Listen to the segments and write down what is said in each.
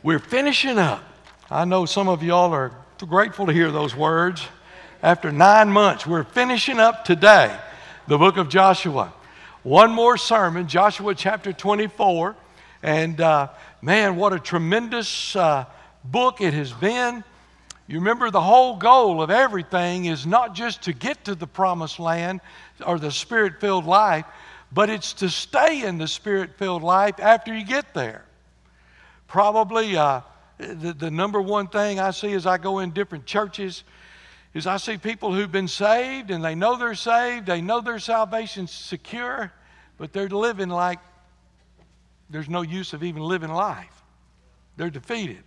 We're finishing up. I know some of y'all are grateful to hear those words. After nine months, we're finishing up today the book of Joshua. One more sermon, Joshua chapter 24. And uh, man, what a tremendous uh, book it has been. You remember the whole goal of everything is not just to get to the promised land or the spirit filled life, but it's to stay in the spirit filled life after you get there. Probably uh, the, the number one thing I see as I go in different churches is I see people who've been saved and they know they're saved, they know their salvation's secure, but they're living like there's no use of even living life. They're defeated.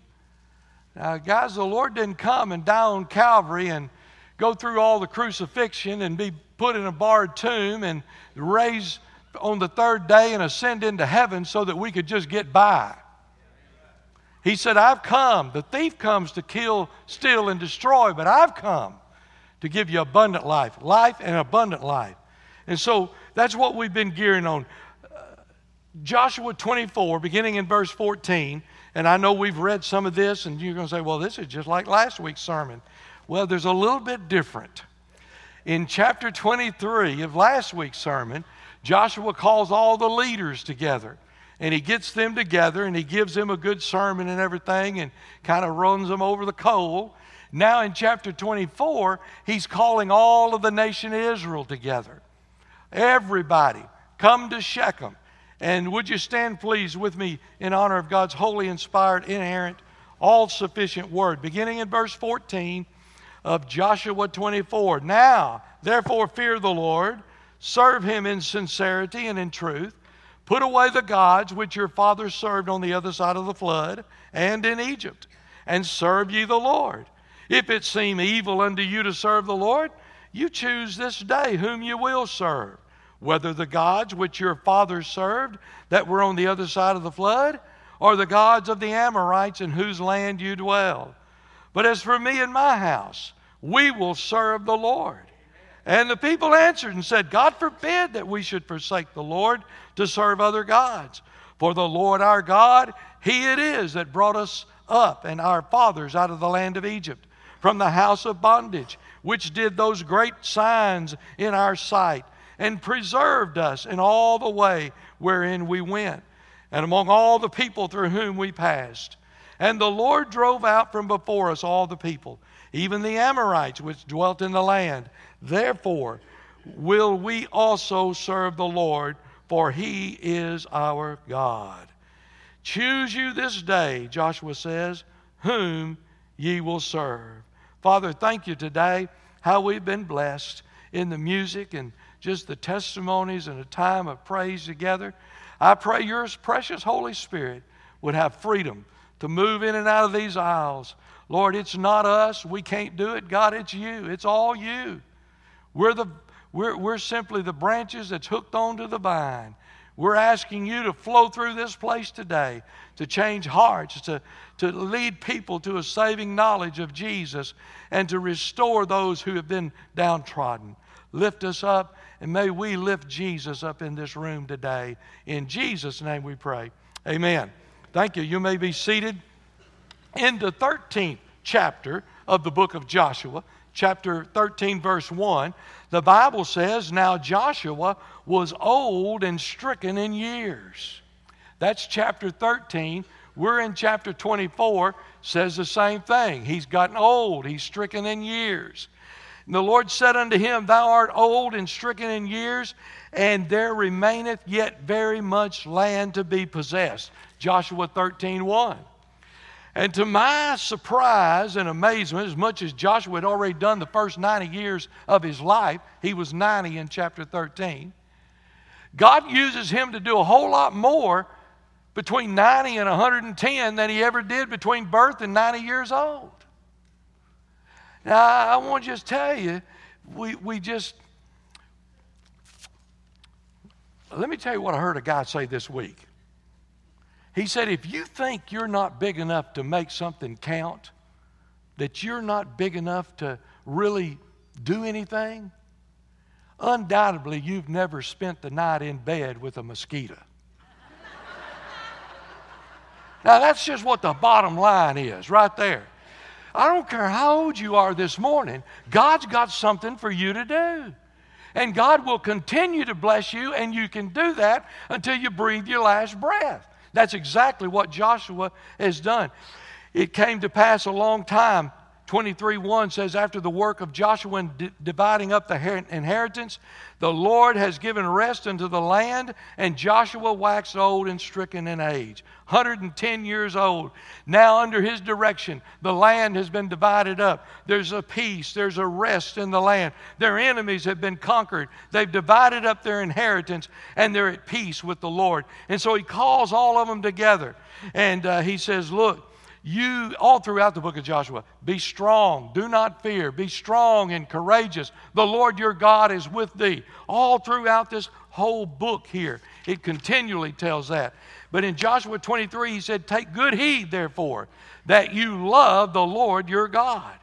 Now, guys, the Lord didn't come and die on Calvary and go through all the crucifixion and be put in a barred tomb and raised on the third day and ascend into heaven so that we could just get by. He said, I've come. The thief comes to kill, steal, and destroy, but I've come to give you abundant life, life and abundant life. And so that's what we've been gearing on. Uh, Joshua 24, beginning in verse 14, and I know we've read some of this, and you're going to say, well, this is just like last week's sermon. Well, there's a little bit different. In chapter 23 of last week's sermon, Joshua calls all the leaders together and he gets them together and he gives them a good sermon and everything and kind of runs them over the coal. Now in chapter 24, he's calling all of the nation of Israel together. Everybody, come to Shechem. And would you stand, please, with me in honor of God's holy, inspired, inerrant, all sufficient word, beginning in verse 14 of Joshua 24. Now, therefore, fear the Lord, serve him in sincerity and in truth Put away the gods which your fathers served on the other side of the flood and in Egypt, and serve ye the Lord. If it seem evil unto you to serve the Lord, you choose this day whom you will serve, whether the gods which your fathers served that were on the other side of the flood, or the gods of the Amorites in whose land you dwell. But as for me and my house, we will serve the Lord. And the people answered and said, God forbid that we should forsake the Lord to serve other gods. For the Lord our God, He it is that brought us up and our fathers out of the land of Egypt, from the house of bondage, which did those great signs in our sight, and preserved us in all the way wherein we went, and among all the people through whom we passed. And the Lord drove out from before us all the people, even the Amorites which dwelt in the land Therefore, will we also serve the Lord, for he is our God. Choose you this day, Joshua says, whom ye will serve. Father, thank you today how we've been blessed in the music and just the testimonies and a time of praise together. I pray your precious Holy Spirit would have freedom to move in and out of these aisles. Lord, it's not us. We can't do it. God, it's you. It's all you. We're, the, we're, we're simply the branches that's hooked onto the vine. We're asking you to flow through this place today, to change hearts, to, to lead people to a saving knowledge of Jesus, and to restore those who have been downtrodden. Lift us up, and may we lift Jesus up in this room today. In Jesus' name we pray. Amen. Thank you. You may be seated. In the 13th chapter of the book of Joshua, chapter 13, verse 1, the Bible says, Now Joshua was old and stricken in years. That's chapter 13. We're in chapter 24, says the same thing. He's gotten old, he's stricken in years. And the Lord said unto him, Thou art old and stricken in years, and there remaineth yet very much land to be possessed. Joshua 13, 1. And to my surprise and amazement, as much as Joshua had already done the first 90 years of his life, he was 90 in chapter 13. God uses him to do a whole lot more between 90 and 110 than he ever did between birth and 90 years old. Now, I want to just tell you, we, we just, let me tell you what I heard a guy say this week. He said, if you think you're not big enough to make something count, that you're not big enough to really do anything, undoubtedly you've never spent the night in bed with a mosquito. Now, that's just what the bottom line is right there. I don't care how old you are this morning, God's got something for you to do. And God will continue to bless you, and you can do that until you breathe your last breath. That's exactly what Joshua has done. It came to pass a long time 23 1 says, After the work of Joshua in d- dividing up the inheritance, the Lord has given rest unto the land, and Joshua waxed old and stricken in age. 110 years old. Now, under his direction, the land has been divided up. There's a peace, there's a rest in the land. Their enemies have been conquered. They've divided up their inheritance, and they're at peace with the Lord. And so he calls all of them together, and uh, he says, Look, you, all throughout the book of Joshua, be strong, do not fear, be strong and courageous. The Lord your God is with thee. All throughout this whole book here, it continually tells that. But in Joshua 23, he said, Take good heed, therefore, that you love the Lord your God.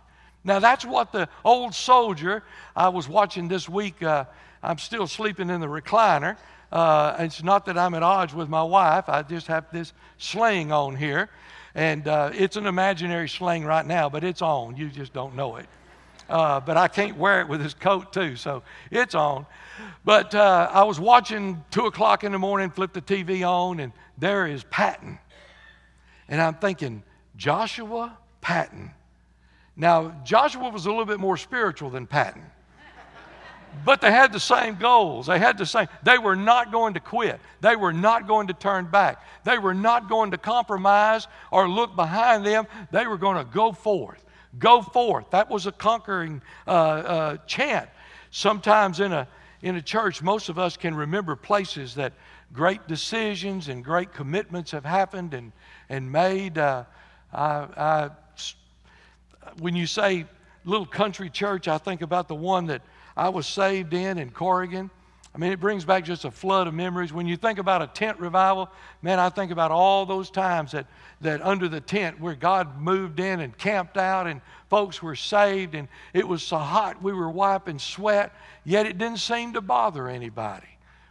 Now, that's what the old soldier, I was watching this week, uh, I'm still sleeping in the recliner. Uh, it's not that I'm at odds with my wife, I just have this sling on here. And uh, it's an imaginary sling right now, but it's on. You just don't know it. Uh, but I can't wear it with this coat, too, so it's on. But uh, I was watching 2 o'clock in the morning, flip the TV on, and there is Patton. And I'm thinking, Joshua Patton. Now, Joshua was a little bit more spiritual than Patton. But they had the same goals. They had the same. They were not going to quit. They were not going to turn back. They were not going to compromise or look behind them. They were going to go forth. Go forth. That was a conquering uh, uh, chant. Sometimes in a in a church, most of us can remember places that great decisions and great commitments have happened and and made. Uh, I, I, when you say little country church, I think about the one that I was saved in in Corrigan. I mean, it brings back just a flood of memories. When you think about a tent revival, man, I think about all those times that, that under the tent where God moved in and camped out and folks were saved and it was so hot we were wiping sweat, yet it didn't seem to bother anybody.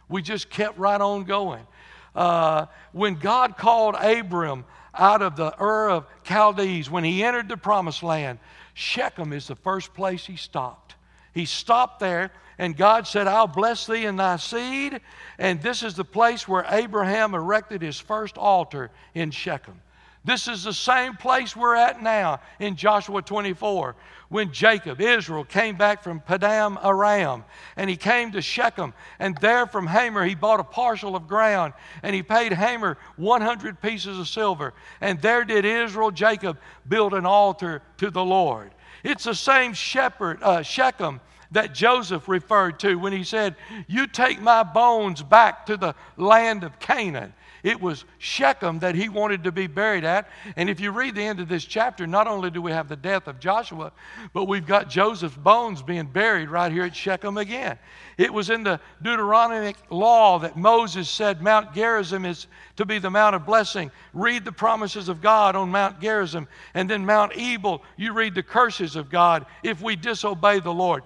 We just kept right on going. Uh, when God called Abram out of the Ur of Chaldees, when he entered the promised land, Shechem is the first place he stopped. He stopped there, and God said, I'll bless thee and thy seed. And this is the place where Abraham erected his first altar in Shechem. This is the same place we're at now in Joshua 24 when Jacob, Israel, came back from Padan Aram and he came to Shechem. And there from Hamor he bought a parcel of ground and he paid Hamor 100 pieces of silver. And there did Israel, Jacob, build an altar to the Lord. It's the same shepherd, uh, Shechem that Joseph referred to when he said, You take my bones back to the land of Canaan. It was Shechem that he wanted to be buried at. And if you read the end of this chapter, not only do we have the death of Joshua, but we've got Joseph's bones being buried right here at Shechem again. It was in the Deuteronomic law that Moses said Mount Gerizim is to be the Mount of blessing. Read the promises of God on Mount Gerizim. And then Mount Ebal, you read the curses of God if we disobey the Lord.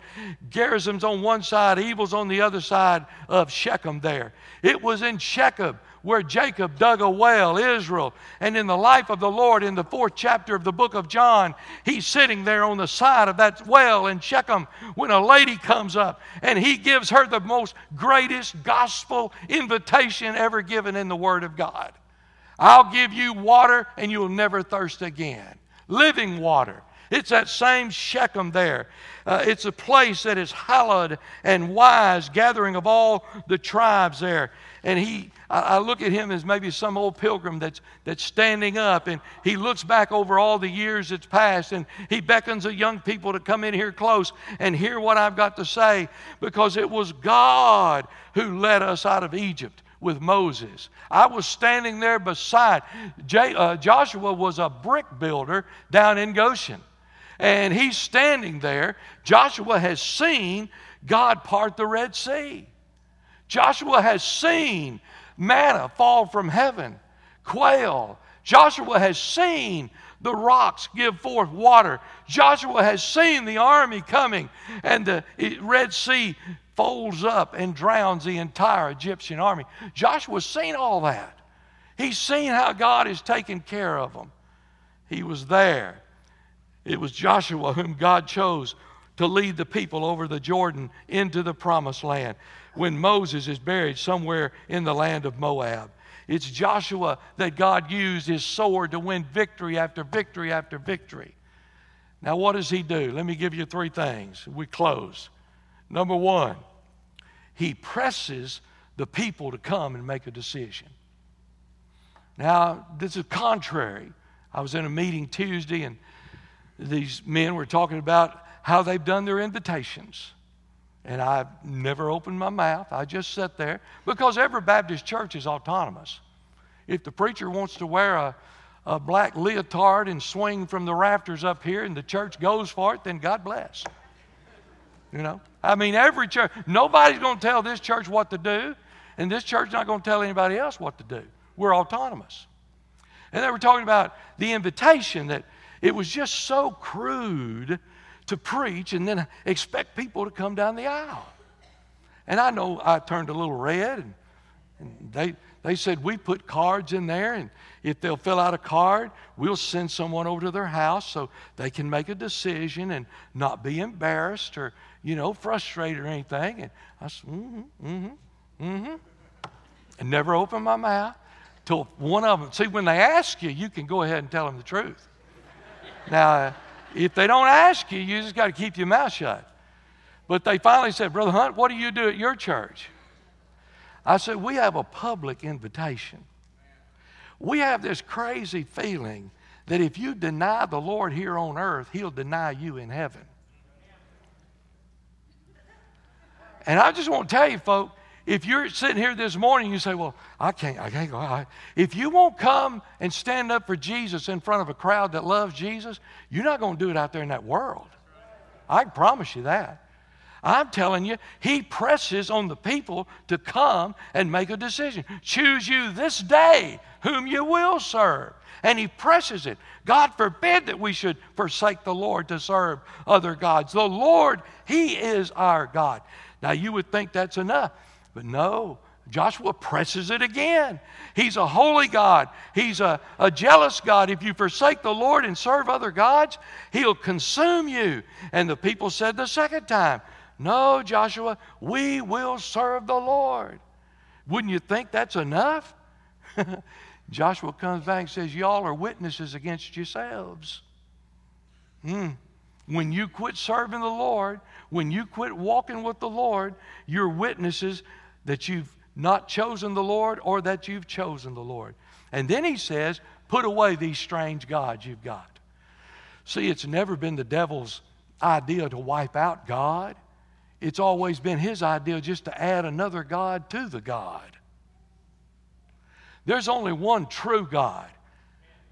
Gerizim's on one side, Ebal's on the other side of Shechem there. It was in Shechem where Jacob dug a well, Israel. And in the life of the Lord, in the fourth chapter of the book of John, he's sitting there on the side of that well in Shechem when a lady comes up and he gives her the most greatest gospel invitation ever given in the Word of God. I'll give you water and you'll never thirst again. Living water. It's that same Shechem there. Uh, it's a place that is hallowed and wise, gathering of all the tribes there. And he, I, I look at him as maybe some old pilgrim that's, that's standing up and he looks back over all the years that's passed and he beckons the young people to come in here close and hear what I've got to say because it was God who led us out of Egypt with Moses. I was standing there beside. J, uh, Joshua was a brick builder down in Goshen and he's standing there. Joshua has seen God part the Red Sea. Joshua has seen manna fall from heaven, quail. Joshua has seen the rocks give forth water. Joshua has seen the army coming, and the Red Sea folds up and drowns the entire Egyptian army. Joshua's seen all that. He's seen how God is taking care of them. He was there. It was Joshua whom God chose to lead the people over the Jordan into the promised land when Moses is buried somewhere in the land of Moab. It's Joshua that God used his sword to win victory after victory after victory. Now, what does he do? Let me give you three things. We close. Number one, he presses the people to come and make a decision. Now, this is contrary. I was in a meeting Tuesday, and these men were talking about how they've done their invitations. And I've never opened my mouth. I just sat there because every Baptist church is autonomous. If the preacher wants to wear a, a black leotard and swing from the rafters up here and the church goes for it, then God bless. You know? I mean, every church, nobody's going to tell this church what to do, and this church not going to tell anybody else what to do. We're autonomous. And they were talking about the invitation that it was just so crude to preach and then expect people to come down the aisle. And I know I turned a little red, and, and they, they said, We put cards in there, and if they'll fill out a card, we'll send someone over to their house so they can make a decision and not be embarrassed or, you know, frustrated or anything. And I said, Mm hmm, mm hmm, mm hmm. And never opened my mouth till one of them. See, when they ask you, you can go ahead and tell them the truth. Now, if they don't ask you, you just got to keep your mouth shut. But they finally said, Brother Hunt, what do you do at your church? I said, We have a public invitation. We have this crazy feeling that if you deny the Lord here on earth, He'll deny you in heaven. And I just want to tell you, folks, if you're sitting here this morning, you say, Well, I can't, I can't go. If you won't come and stand up for Jesus in front of a crowd that loves Jesus, you're not going to do it out there in that world. I promise you that. I'm telling you, He presses on the people to come and make a decision. Choose you this day whom you will serve. And He presses it. God forbid that we should forsake the Lord to serve other gods. The Lord, He is our God. Now, you would think that's enough. But no, Joshua presses it again. He's a holy God. He's a, a jealous God. If you forsake the Lord and serve other gods, He'll consume you. And the people said the second time, No, Joshua, we will serve the Lord. Wouldn't you think that's enough? Joshua comes back and says, Y'all are witnesses against yourselves. Hmm. When you quit serving the Lord, when you quit walking with the Lord, you're witnesses that you've not chosen the Lord or that you've chosen the Lord. And then he says, put away these strange gods you've got. See, it's never been the devil's idea to wipe out God. It's always been his idea just to add another God to the God. There's only one true God.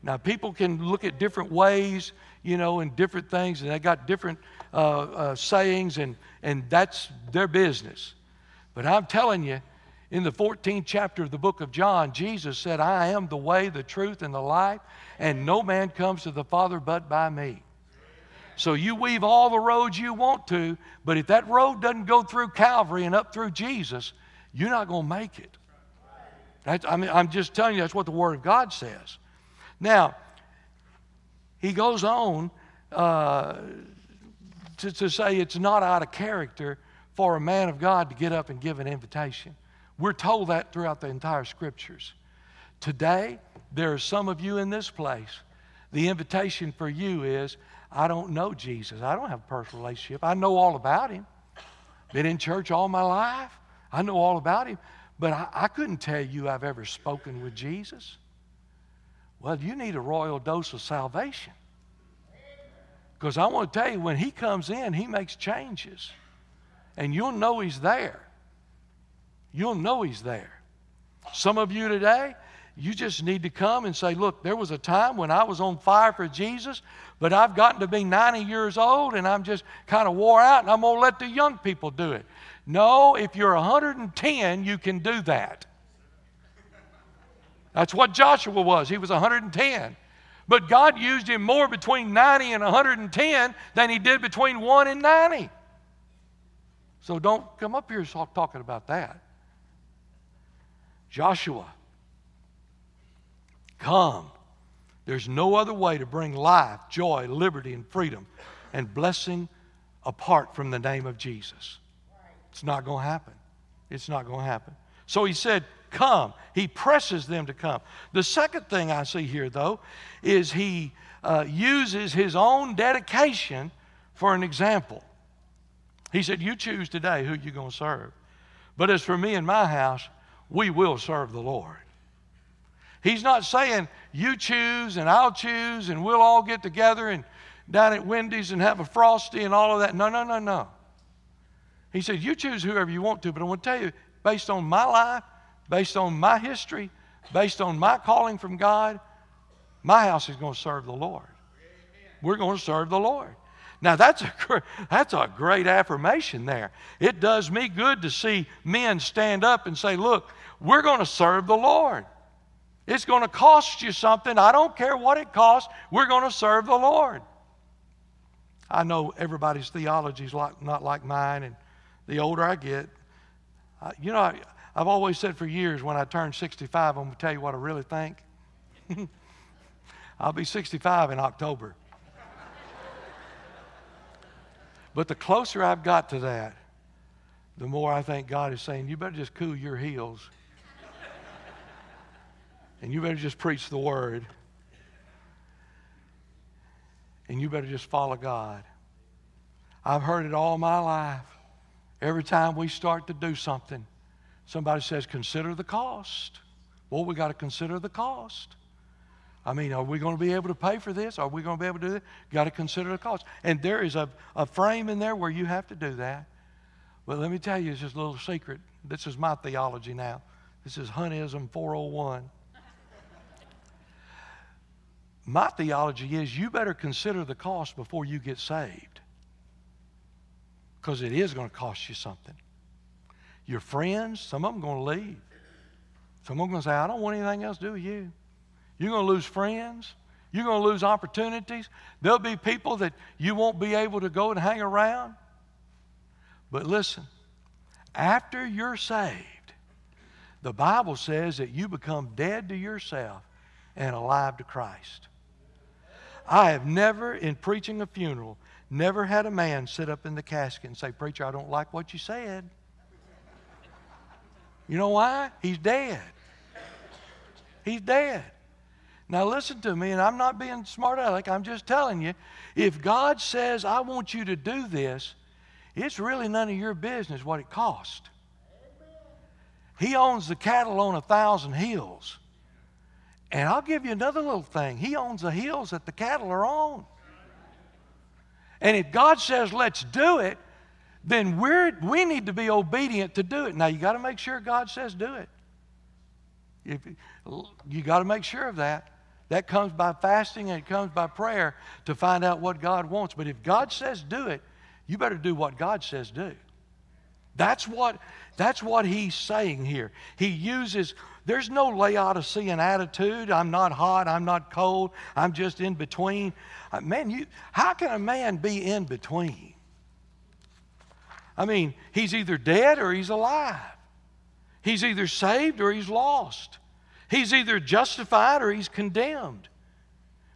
Now, people can look at different ways, you know, and different things, and they got different uh, uh, sayings, and, and that's their business. But I'm telling you, in the 14th chapter of the book of John, Jesus said, I am the way, the truth, and the life, and no man comes to the Father but by me. So you weave all the roads you want to, but if that road doesn't go through Calvary and up through Jesus, you're not going to make it. That's, I mean, I'm just telling you, that's what the Word of God says. Now, he goes on uh, to, to say it's not out of character for a man of God to get up and give an invitation. We're told that throughout the entire scriptures. Today, there are some of you in this place. The invitation for you is I don't know Jesus. I don't have a personal relationship. I know all about him. Been in church all my life. I know all about him. But I, I couldn't tell you I've ever spoken with Jesus. Well, you need a royal dose of salvation. Because I want to tell you, when he comes in, he makes changes and you'll know He's there. You'll know He's there. Some of you today, you just need to come and say, Look, there was a time when I was on fire for Jesus, but I've gotten to be 90 years old and I'm just kind of wore out and I'm going to let the young people do it. No, if you're 110, you can do that. That's what Joshua was. He was 110. But God used him more between 90 and 110 than he did between 1 and 90. So don't come up here talking about that. Joshua, Come. There's no other way to bring life, joy, liberty, and freedom and blessing apart from the name of Jesus. It's not going to happen. It's not going to happen. So he said, Come. He presses them to come. The second thing I see here, though, is he uh, uses his own dedication for an example. He said, You choose today who you're going to serve. But as for me and my house, we will serve the Lord. He's not saying, You choose and I'll choose and we'll all get together and down at Wendy's and have a frosty and all of that. No, no, no, no. He said, You choose whoever you want to, but I want to tell you, based on my life, based on my history, based on my calling from God, my house is going to serve the Lord. We're going to serve the Lord. Now, that's a, that's a great affirmation there. It does me good to see men stand up and say, Look, we're going to serve the Lord. It's going to cost you something. I don't care what it costs. We're going to serve the Lord. I know everybody's theology is like, not like mine, and the older I get, you know, I, I've always said for years when I turn 65, I'm going to tell you what I really think. I'll be 65 in October. But the closer I've got to that, the more I think God is saying, you better just cool your heels. and you better just preach the word. And you better just follow God. I've heard it all my life. Every time we start to do something, somebody says, consider the cost. Well, we got to consider the cost. I mean, are we going to be able to pay for this? Are we going to be able to do that? Got to consider the cost. And there is a, a frame in there where you have to do that. But let me tell you, it's just a little secret. This is my theology now. This is Huntism 401. my theology is you better consider the cost before you get saved. Because it is going to cost you something. Your friends, some of them are going to leave. Some of them are going to say, I don't want anything else to do with you. You're going to lose friends. You're going to lose opportunities. There'll be people that you won't be able to go and hang around. But listen, after you're saved, the Bible says that you become dead to yourself and alive to Christ. I have never, in preaching a funeral, never had a man sit up in the casket and say, Preacher, I don't like what you said. You know why? He's dead. He's dead. Now, listen to me, and I'm not being smart aleck, I'm just telling you. If God says, I want you to do this, it's really none of your business what it costs. He owns the cattle on a thousand hills. And I'll give you another little thing. He owns the hills that the cattle are on. And if God says, let's do it, then we're, we need to be obedient to do it. Now, you got to make sure God says do it. If, you got to make sure of that. That comes by fasting and it comes by prayer to find out what God wants. But if God says do it, you better do what God says do. That's what, that's what he's saying here. He uses, there's no Laodicean attitude. I'm not hot, I'm not cold, I'm just in between. Uh, man, you, how can a man be in between? I mean, he's either dead or he's alive. He's either saved or he's lost. He's either justified or he's condemned.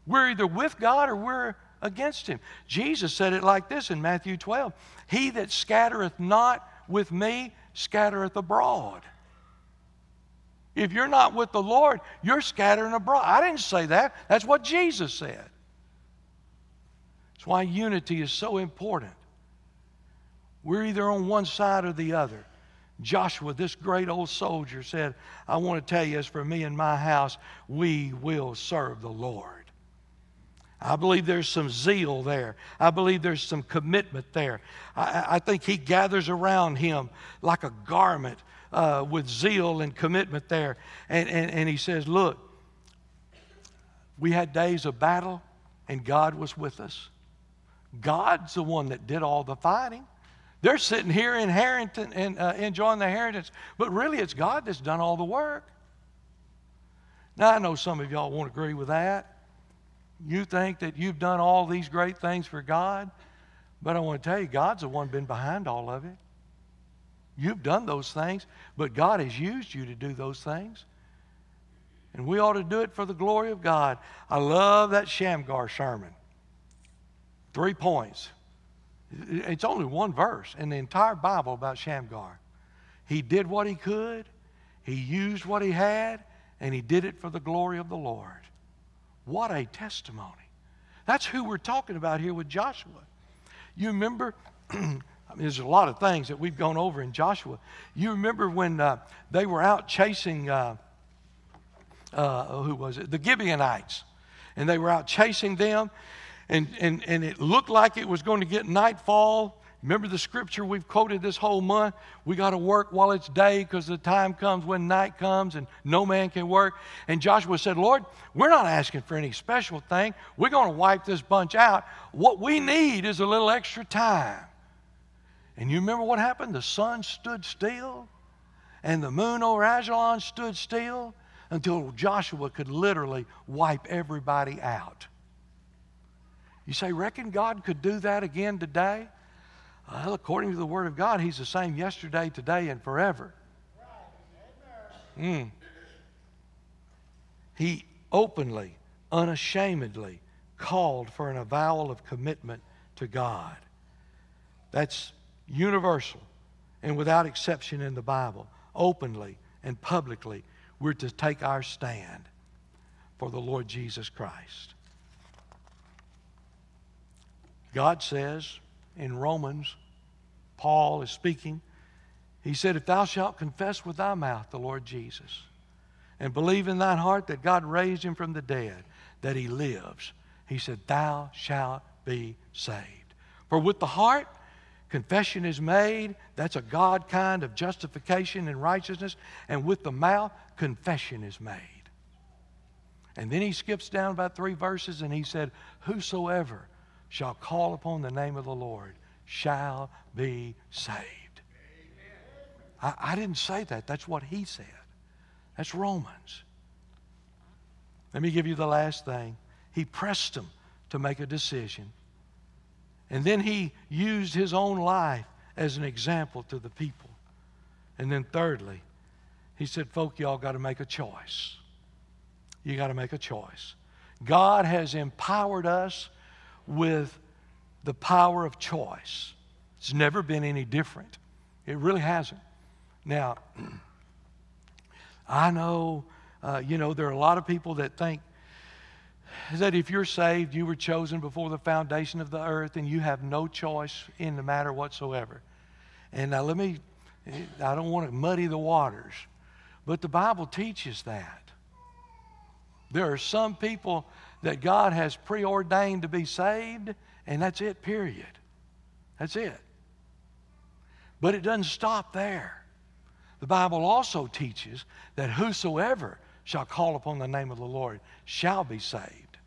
We're either with God or we're against him. Jesus said it like this in Matthew 12 He that scattereth not with me scattereth abroad. If you're not with the Lord, you're scattering abroad. I didn't say that. That's what Jesus said. That's why unity is so important. We're either on one side or the other. Joshua, this great old soldier, said, I want to tell you, as for me and my house, we will serve the Lord. I believe there's some zeal there. I believe there's some commitment there. I, I think he gathers around him like a garment uh, with zeal and commitment there. And, and, and he says, Look, we had days of battle, and God was with us. God's the one that did all the fighting. They're sitting here inheriting and uh, enjoying the inheritance, but really it's God that's done all the work. Now, I know some of y'all won't agree with that. You think that you've done all these great things for God, but I want to tell you, God's the one been behind all of it. You've done those things, but God has used you to do those things. And we ought to do it for the glory of God. I love that Shamgar sermon. Three points. It's only one verse in the entire Bible about Shamgar. He did what he could, he used what he had, and he did it for the glory of the Lord. What a testimony. That's who we're talking about here with Joshua. You remember, I mean, there's a lot of things that we've gone over in Joshua. You remember when uh, they were out chasing, uh, uh, who was it? The Gibeonites. And they were out chasing them, and, and, and it looked like it was going to get nightfall. Remember the scripture we've quoted this whole month? We got to work while it's day because the time comes when night comes and no man can work. And Joshua said, Lord, we're not asking for any special thing. We're going to wipe this bunch out. What we need is a little extra time. And you remember what happened? The sun stood still and the moon over Ajalon stood still until Joshua could literally wipe everybody out. You say, reckon God could do that again today? Well, according to the Word of God, He's the same yesterday, today, and forever. Mm. He openly, unashamedly called for an avowal of commitment to God. That's universal and without exception in the Bible. Openly and publicly, we're to take our stand for the Lord Jesus Christ. God says, in Romans, Paul is speaking. He said, If thou shalt confess with thy mouth the Lord Jesus, and believe in thine heart that God raised him from the dead, that he lives, he said, Thou shalt be saved. For with the heart, confession is made. That's a God kind of justification and righteousness. And with the mouth, confession is made. And then he skips down about three verses and he said, Whosoever shall call upon the name of the Lord shall be saved. I, I, didn't say that. That's what he said. That's Romans. Let me give you the last thing. He pressed them to make a decision. And then he used his own life as an example to the people. And then, thirdly, he said, Folk, y'all got to make a choice. You got to make a choice. God has empowered us with the power of choice. It's never been any different. It really hasn't. Now, I know, uh, you know, there are a lot of people that think that if you're saved, you were chosen before the foundation of the earth and you have no choice in the matter whatsoever. And now let me, I don't want to muddy the waters, but the Bible teaches that. There are some people that God has preordained to be saved, and that's it, period. That's it. But it doesn't stop there. The Bible also teaches that whosoever shall call upon the name of the Lord shall be saved.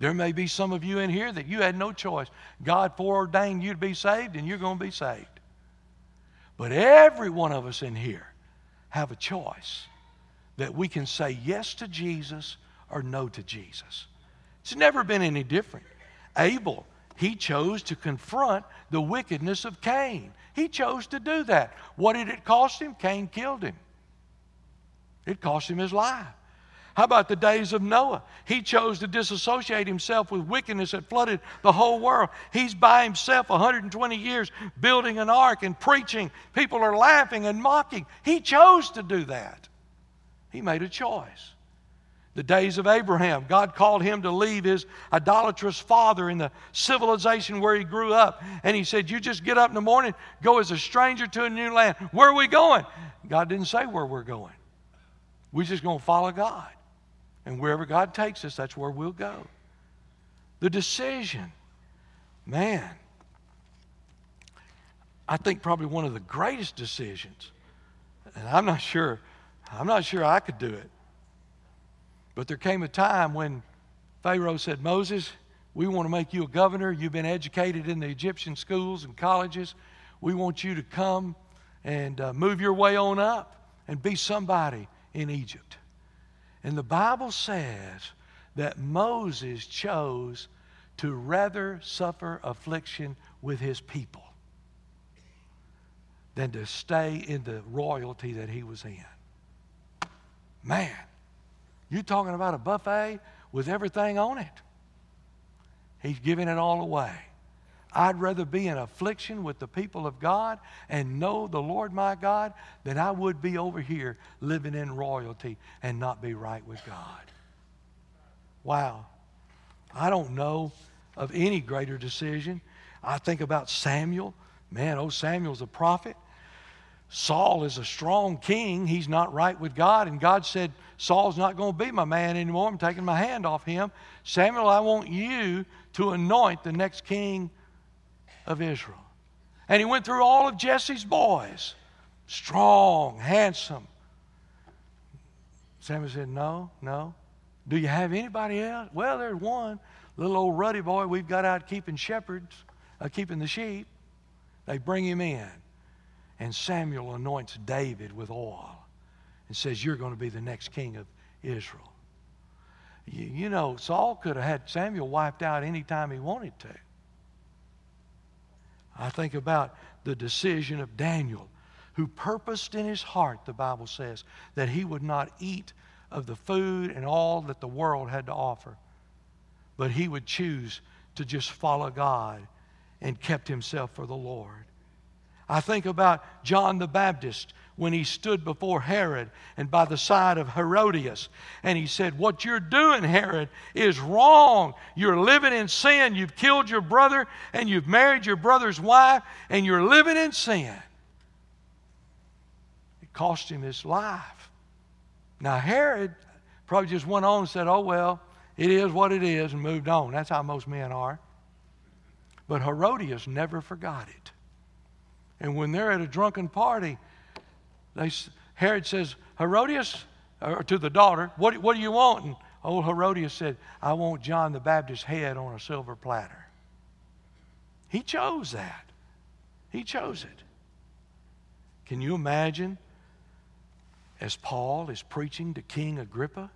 There may be some of you in here that you had no choice. God foreordained you to be saved, and you're going to be saved. But every one of us in here have a choice that we can say yes to Jesus or no to Jesus. It's never been any different. Abel, he chose to confront the wickedness of Cain. He chose to do that. What did it cost him? Cain killed him. It cost him his life. How about the days of Noah? He chose to disassociate himself with wickedness that flooded the whole world. He's by himself 120 years building an ark and preaching. People are laughing and mocking. He chose to do that. He made a choice. The days of Abraham, God called him to leave his idolatrous father in the civilization where he grew up. And he said, You just get up in the morning, go as a stranger to a new land. Where are we going? God didn't say where we're going. We're just going to follow God. And wherever God takes us, that's where we'll go. The decision, man, I think probably one of the greatest decisions. And I'm not sure, I'm not sure I could do it. But there came a time when Pharaoh said, Moses, we want to make you a governor. You've been educated in the Egyptian schools and colleges. We want you to come and uh, move your way on up and be somebody in Egypt. And the Bible says that Moses chose to rather suffer affliction with his people than to stay in the royalty that he was in. Man, You're talking about a buffet with everything on it. He's giving it all away. I'd rather be in affliction with the people of God and know the Lord my God than I would be over here living in royalty and not be right with God. Wow. I don't know of any greater decision. I think about Samuel. Man, oh, Samuel's a prophet. Saul is a strong king. He's not right with God. And God said, Saul's not going to be my man anymore. I'm taking my hand off him. Samuel, I want you to anoint the next king of Israel. And he went through all of Jesse's boys strong, handsome. Samuel said, No, no. Do you have anybody else? Well, there's one little old ruddy boy we've got out keeping shepherds, uh, keeping the sheep. They bring him in. And Samuel anoints David with oil and says, You're going to be the next king of Israel. You, you know, Saul could have had Samuel wiped out anytime he wanted to. I think about the decision of Daniel, who purposed in his heart, the Bible says, that he would not eat of the food and all that the world had to offer, but he would choose to just follow God and kept himself for the Lord. I think about John the Baptist when he stood before Herod and by the side of Herodias. And he said, What you're doing, Herod, is wrong. You're living in sin. You've killed your brother and you've married your brother's wife and you're living in sin. It cost him his life. Now, Herod probably just went on and said, Oh, well, it is what it is, and moved on. That's how most men are. But Herodias never forgot it. And when they're at a drunken party, they, Herod says, Herodias, or to the daughter, what, what do you want? And old Herodias said, I want John the Baptist's head on a silver platter. He chose that. He chose it. Can you imagine as Paul is preaching to King Agrippa?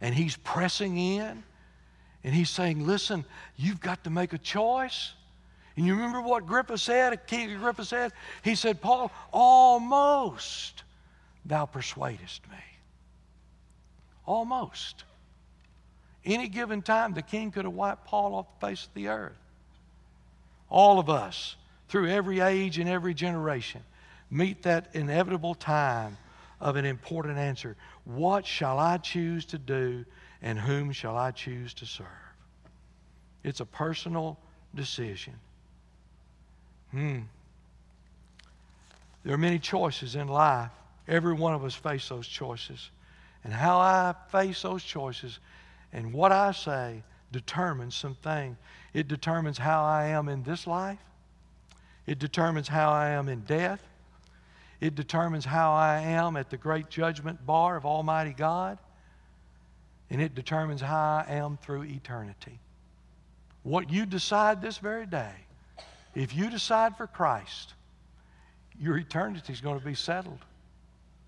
And he's pressing in and he's saying, Listen, you've got to make a choice. And you remember what Agrippa said? King Agrippa said? He said, Paul, almost thou persuadest me. Almost. Any given time, the king could have wiped Paul off the face of the earth. All of us, through every age and every generation, meet that inevitable time of an important answer. What shall I choose to do, and whom shall I choose to serve? It's a personal decision. Hmm. There are many choices in life. Every one of us face those choices. And how I face those choices and what I say determines something. It determines how I am in this life. It determines how I am in death. It determines how I am at the great judgment bar of Almighty God. And it determines how I am through eternity. What you decide this very day if you decide for Christ, your eternity is going to be settled.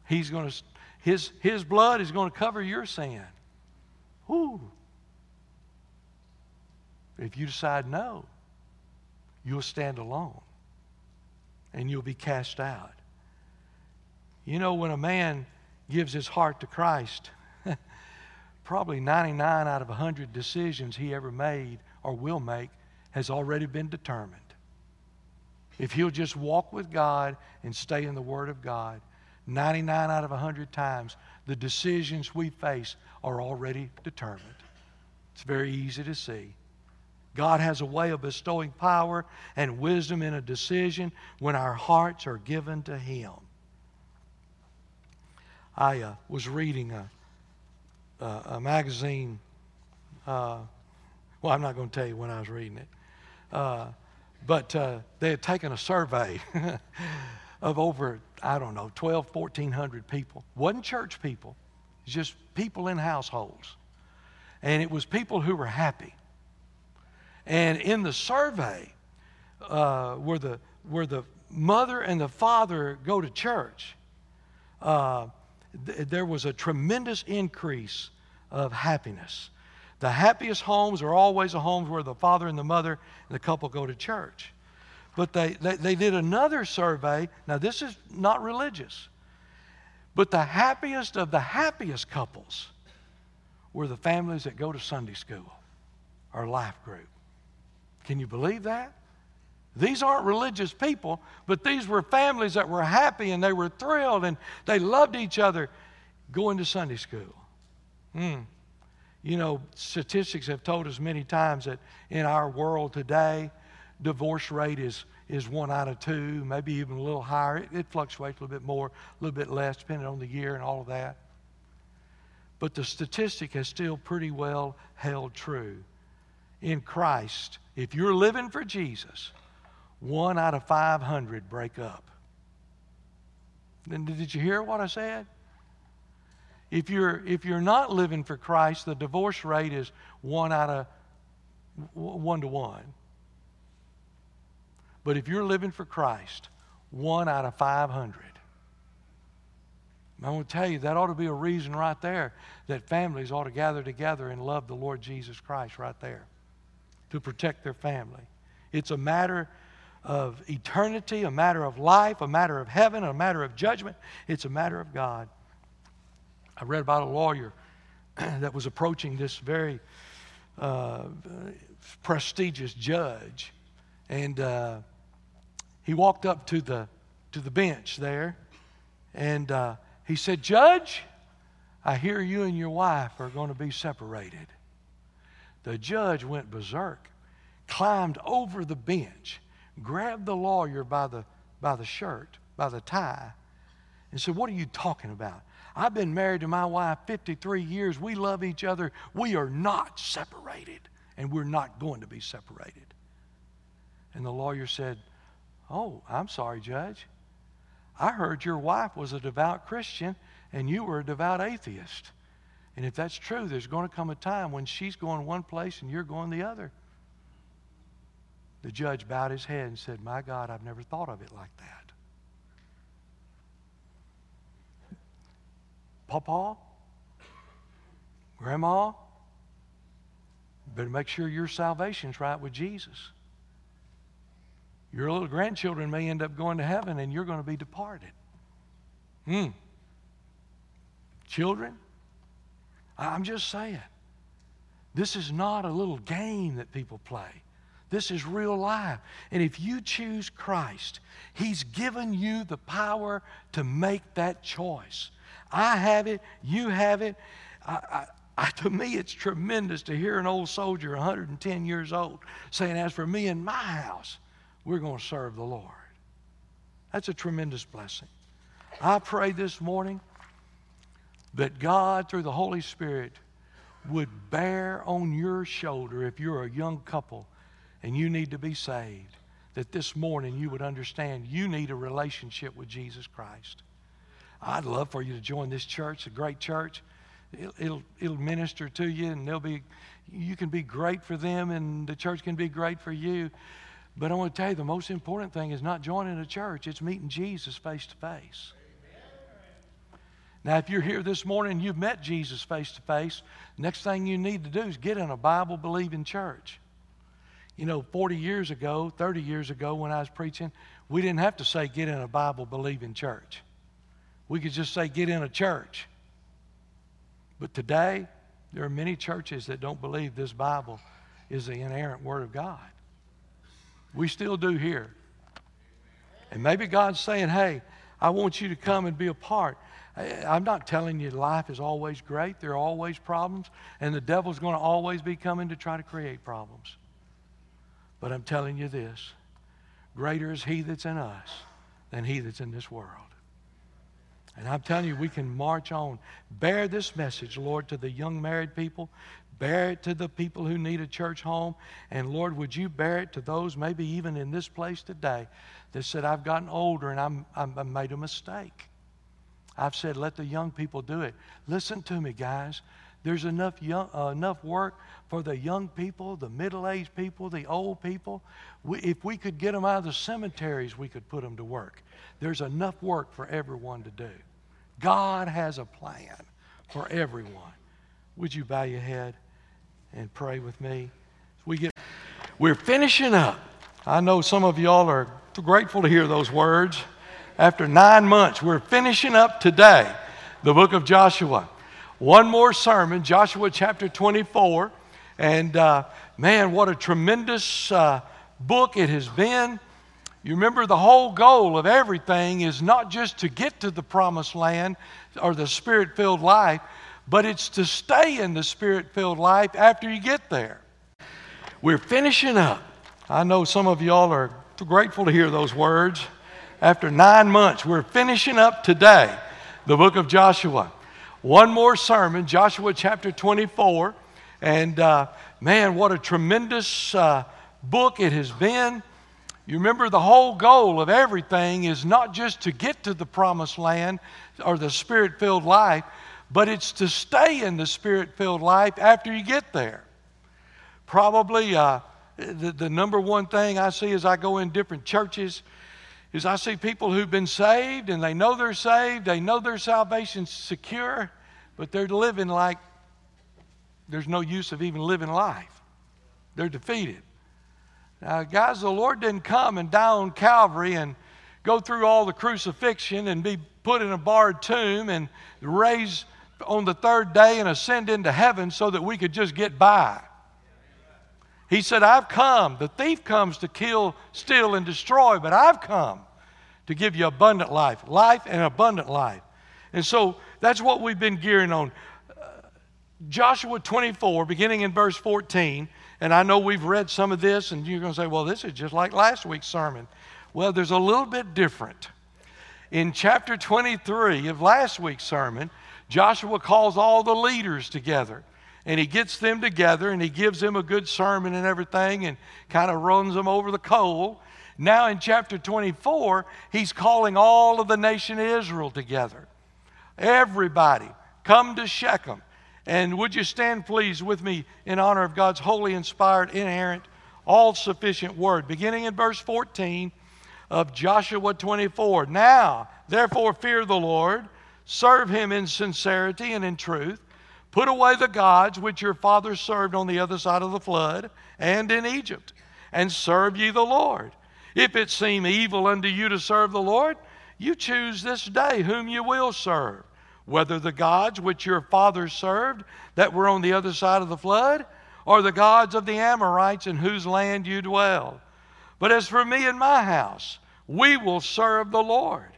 He's going to, his, his blood is going to cover your sin. Whoo. If you decide no, you'll stand alone and you'll be cast out. You know, when a man gives his heart to Christ, probably 99 out of 100 decisions he ever made or will make has already been determined. If he'll just walk with God and stay in the Word of God, 99 out of 100 times, the decisions we face are already determined. It's very easy to see. God has a way of bestowing power and wisdom in a decision when our hearts are given to Him. I uh, was reading a, a, a magazine. Uh, well, I'm not going to tell you when I was reading it. But uh, they had taken a survey of over, I don't know, 12, 1,400 people. Wasn't church people, just people in households. And it was people who were happy. And in the survey, uh, where, the, where the mother and the father go to church, uh, th- there was a tremendous increase of happiness. The happiest homes are always the homes where the father and the mother and the couple go to church. But they, they, they did another survey. Now, this is not religious, But the happiest of the happiest couples were the families that go to Sunday school or life group. Can you believe that? These aren't religious people, but these were families that were happy and they were thrilled and they loved each other going to Sunday school. Hmm. You know, statistics have told us many times that in our world today, divorce rate is, is one out of two, maybe even a little higher. It, it fluctuates a little bit more, a little bit less, depending on the year and all of that. But the statistic has still pretty well held true. In Christ, if you're living for Jesus, one out of 500 break up. Then did you hear what I said? If you're, if you're not living for Christ, the divorce rate is one out of one to one. But if you're living for Christ, one out of 500. I want to tell you, that ought to be a reason right there that families ought to gather together and love the Lord Jesus Christ right there to protect their family. It's a matter of eternity, a matter of life, a matter of heaven, a matter of judgment. It's a matter of God. I read about a lawyer that was approaching this very uh, prestigious judge, and uh, he walked up to the to the bench there, and uh, he said, "Judge, I hear you and your wife are going to be separated." The judge went berserk, climbed over the bench, grabbed the lawyer by the by the shirt, by the tie, and said, "What are you talking about?" I've been married to my wife 53 years. We love each other. We are not separated, and we're not going to be separated. And the lawyer said, Oh, I'm sorry, Judge. I heard your wife was a devout Christian and you were a devout atheist. And if that's true, there's going to come a time when she's going one place and you're going the other. The judge bowed his head and said, My God, I've never thought of it like that. Papa, Grandma, better make sure your salvation's right with Jesus. Your little grandchildren may end up going to heaven and you're going to be departed. Hmm. Children, I'm just saying, this is not a little game that people play. This is real life. And if you choose Christ, He's given you the power to make that choice. I have it, you have it. I, I, to me, it's tremendous to hear an old soldier, 110 years old, saying, As for me and my house, we're going to serve the Lord. That's a tremendous blessing. I pray this morning that God, through the Holy Spirit, would bear on your shoulder if you're a young couple and you need to be saved, that this morning you would understand you need a relationship with Jesus Christ. I'd love for you to join this church, a great church. It'll, it'll, it'll minister to you, and they'll be, you can be great for them, and the church can be great for you. But I want to tell you, the most important thing is not joining a church, it's meeting Jesus face to face. Now, if you're here this morning and you've met Jesus face to face, next thing you need to do is get in a Bible believing church. You know, 40 years ago, 30 years ago, when I was preaching, we didn't have to say get in a Bible believing church. We could just say, get in a church. But today, there are many churches that don't believe this Bible is the inerrant Word of God. We still do here. And maybe God's saying, hey, I want you to come and be a part. I'm not telling you life is always great. There are always problems, and the devil's going to always be coming to try to create problems. But I'm telling you this greater is he that's in us than he that's in this world. And I'm telling you, we can march on. Bear this message, Lord, to the young married people. Bear it to the people who need a church home. And Lord, would you bear it to those, maybe even in this place today, that said, I've gotten older and I'm, I'm, I made a mistake. I've said, let the young people do it. Listen to me, guys. There's enough, young, uh, enough work for the young people, the middle aged people, the old people. We, if we could get them out of the cemeteries, we could put them to work. There's enough work for everyone to do. God has a plan for everyone. Would you bow your head and pray with me? We get, we're finishing up. I know some of y'all are grateful to hear those words. After nine months, we're finishing up today the book of Joshua. One more sermon, Joshua chapter 24. And uh, man, what a tremendous uh, book it has been. You remember the whole goal of everything is not just to get to the promised land or the spirit filled life, but it's to stay in the spirit filled life after you get there. We're finishing up. I know some of y'all are grateful to hear those words. After nine months, we're finishing up today the book of Joshua. One more sermon, Joshua chapter 24. And uh, man, what a tremendous uh, book it has been. You remember the whole goal of everything is not just to get to the promised land or the spirit filled life, but it's to stay in the spirit filled life after you get there. Probably uh, the, the number one thing I see as I go in different churches is I see people who've been saved and they know they're saved, they know their salvation's secure, but they're living like there's no use of even living life. They're defeated. Now, guys, the Lord didn't come and die on Calvary and go through all the crucifixion and be put in a barred tomb and raised on the third day and ascend into heaven so that we could just get by. He said, I've come. The thief comes to kill, steal, and destroy, but I've come to give you abundant life, life and abundant life. And so that's what we've been gearing on. Uh, Joshua 24, beginning in verse 14, and I know we've read some of this, and you're going to say, well, this is just like last week's sermon. Well, there's a little bit different. In chapter 23 of last week's sermon, Joshua calls all the leaders together and he gets them together and he gives them a good sermon and everything and kind of runs them over the coal. Now in chapter 24, he's calling all of the nation of Israel together. Everybody, come to Shechem. And would you stand, please, with me in honor of God's holy, inspired, inerrant, all sufficient word, beginning in verse 14 of Joshua 24. Now, therefore, fear the Lord, serve him in sincerity and in truth. Put away the gods which your fathers served on the other side of the flood and in Egypt, and serve ye the Lord. If it seem evil unto you to serve the Lord, you choose this day whom you will serve whether the gods which your fathers served that were on the other side of the flood, or the gods of the Amorites in whose land you dwell. But as for me and my house, we will serve the Lord.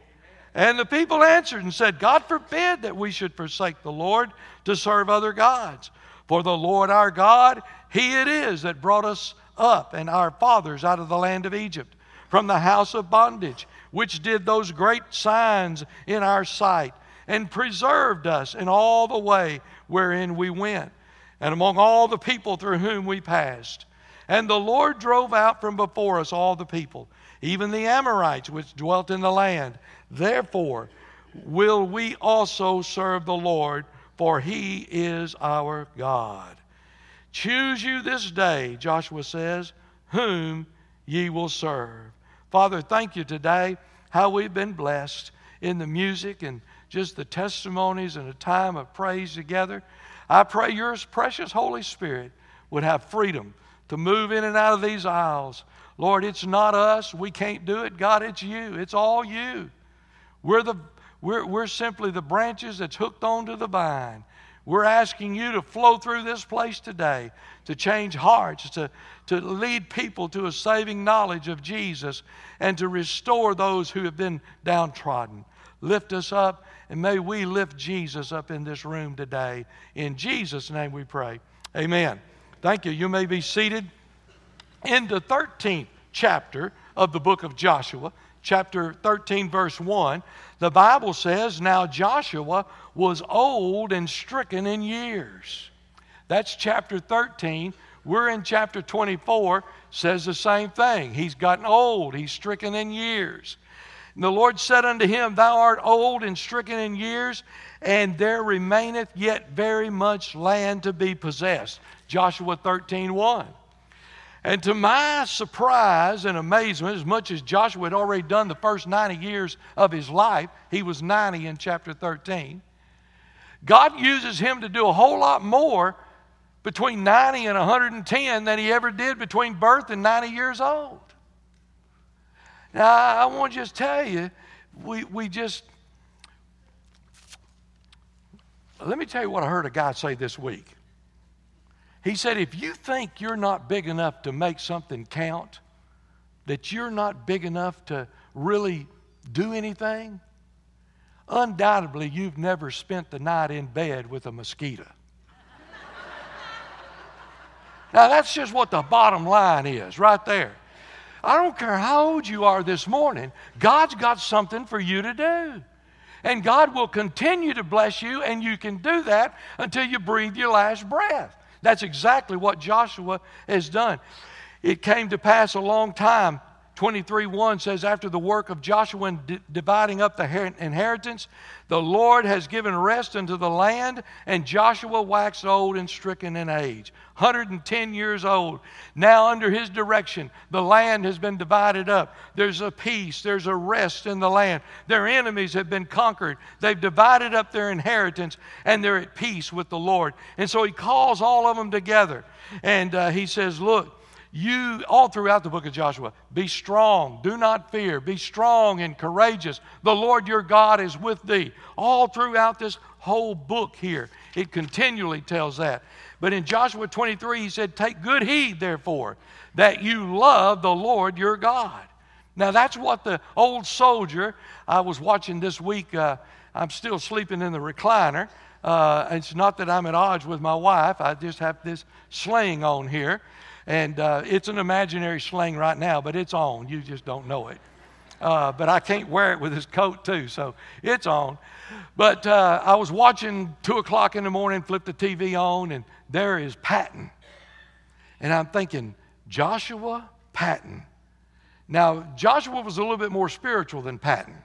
And the people answered and said, God forbid that we should forsake the Lord to serve other gods. For the Lord our God, He it is that brought us up and our fathers out of the land of Egypt, from the house of bondage, which did those great signs in our sight and preserved us in all the way wherein we went, and among all the people through whom we passed. And the Lord drove out from before us all the people, even the Amorites which dwelt in the land. Therefore, will we also serve the Lord, for he is our God. Choose you this day, Joshua says, whom ye will serve. Father, thank you today how we've been blessed in the music and just the testimonies and a time of praise together. I pray your precious Holy Spirit would have freedom to move in and out of these aisles. Lord, it's not us. We can't do it. God, it's you. It's all you. We're, the, we're, we're simply the branches that's hooked onto the vine. We're asking you to flow through this place today, to change hearts, to, to lead people to a saving knowledge of Jesus, and to restore those who have been downtrodden. Lift us up and may we lift Jesus up in this room today. In Jesus' name we pray. Amen. Thank you. You may be seated. In the 13th chapter of the book of Joshua, chapter 13, verse 1, the Bible says, Now Joshua was old and stricken in years. That's chapter 13. We're in chapter 24, says the same thing. He's gotten old, he's stricken in years. And the Lord said unto him, Thou art old and stricken in years, and there remaineth yet very much land to be possessed. Joshua 13 1. And to my surprise and amazement, as much as Joshua had already done the first 90 years of his life, he was 90 in chapter 13. God uses him to do a whole lot more between 90 and 110 than he ever did between birth and 90 years old. Now, I want to just tell you, we, we just, let me tell you what I heard a guy say this week. He said, if you think you're not big enough to make something count, that you're not big enough to really do anything, undoubtedly you've never spent the night in bed with a mosquito. now, that's just what the bottom line is right there. I don't care how old you are this morning, God's got something for you to do. And God will continue to bless you, and you can do that until you breathe your last breath. That's exactly what Joshua has done. It came to pass a long time 23 1 says, After the work of Joshua in dividing up the inheritance, the Lord has given rest unto the land, and Joshua waxed old and stricken in age. 110 years old. Now, under his direction, the land has been divided up. There's a peace, there's a rest in the land. Their enemies have been conquered. They've divided up their inheritance, and they're at peace with the Lord. And so he calls all of them together. And uh, he says, Look, you, all throughout the book of Joshua, be strong, do not fear, be strong and courageous. The Lord your God is with thee. All throughout this whole book here, it continually tells that. But in Joshua 23, he said, Take good heed, therefore, that you love the Lord your God. Now, that's what the old soldier, I was watching this week, uh, I'm still sleeping in the recliner. Uh, it's not that I'm at odds with my wife, I just have this sling on here. And uh, it's an imaginary sling right now, but it's on. You just don't know it. Uh, but I can't wear it with this coat, too, so it's on. But uh, I was watching 2 o'clock in the morning, flip the TV on, and there is Patton. And I'm thinking, Joshua Patton. Now, Joshua was a little bit more spiritual than Patton.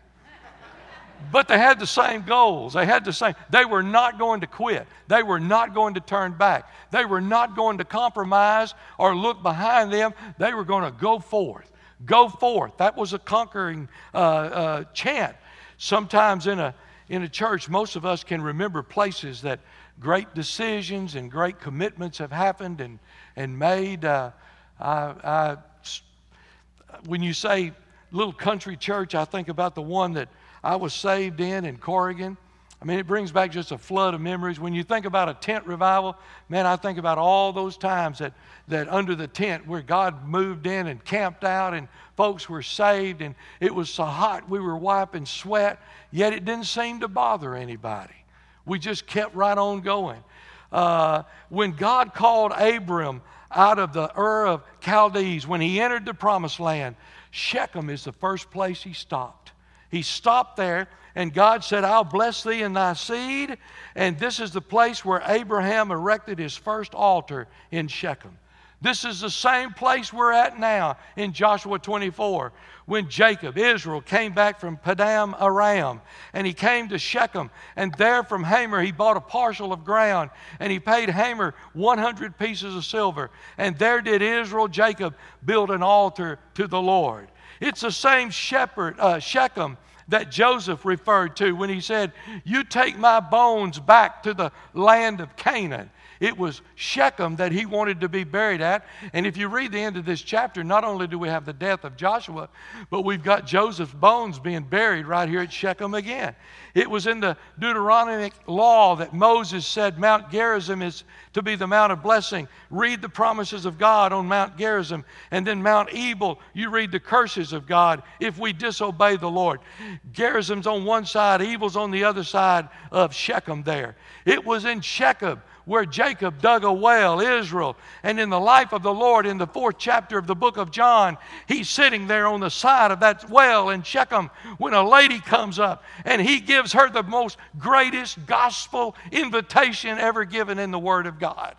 But they had the same goals. They had the same. They were not going to quit. They were not going to turn back. They were not going to compromise or look behind them. They were going to go forth. Go forth. That was a conquering uh, uh, chant. Sometimes in a in a church, most of us can remember places that great decisions and great commitments have happened and and made. Uh, I, I, when you say little country church, I think about the one that I was saved in in Corrigan. I mean, it brings back just a flood of memories. When you think about a tent revival, man, I think about all those times that, that under the tent where God moved in and camped out and folks were saved and it was so hot we were wiping sweat, yet it didn't seem to bother anybody. We just kept right on going. Uh, when God called Abram out of the Ur of Chaldees, when he entered the promised land, Shechem is the first place he stopped. He stopped there, and God said, I'll bless thee and thy seed. And this is the place where Abraham erected his first altar in Shechem. This is the same place we're at now in Joshua 24 when Jacob, Israel, came back from Padan Aram and he came to Shechem. And there from Hamor he bought a parcel of ground and he paid Hamor 100 pieces of silver. And there did Israel, Jacob, build an altar to the Lord. It's the same shepherd, uh, Shechem that Joseph referred to when he said, You take my bones back to the land of Canaan. It was Shechem that he wanted to be buried at. And if you read the end of this chapter, not only do we have the death of Joshua, but we've got Joseph's bones being buried right here at Shechem again. It was in the Deuteronomic law that Moses said Mount Gerizim is to be the Mount of blessing. Read the promises of God on Mount Gerizim. And then Mount Ebal, you read the curses of God if we disobey the Lord. Gerizim's on one side, Ebal's on the other side of Shechem there. It was in Shechem where Jacob dug a well, Israel. And in the life of the Lord, in the fourth chapter of the book of John, he's sitting there on the side of that well in Shechem when a lady comes up and he gives her the most greatest gospel invitation ever given in the Word of God.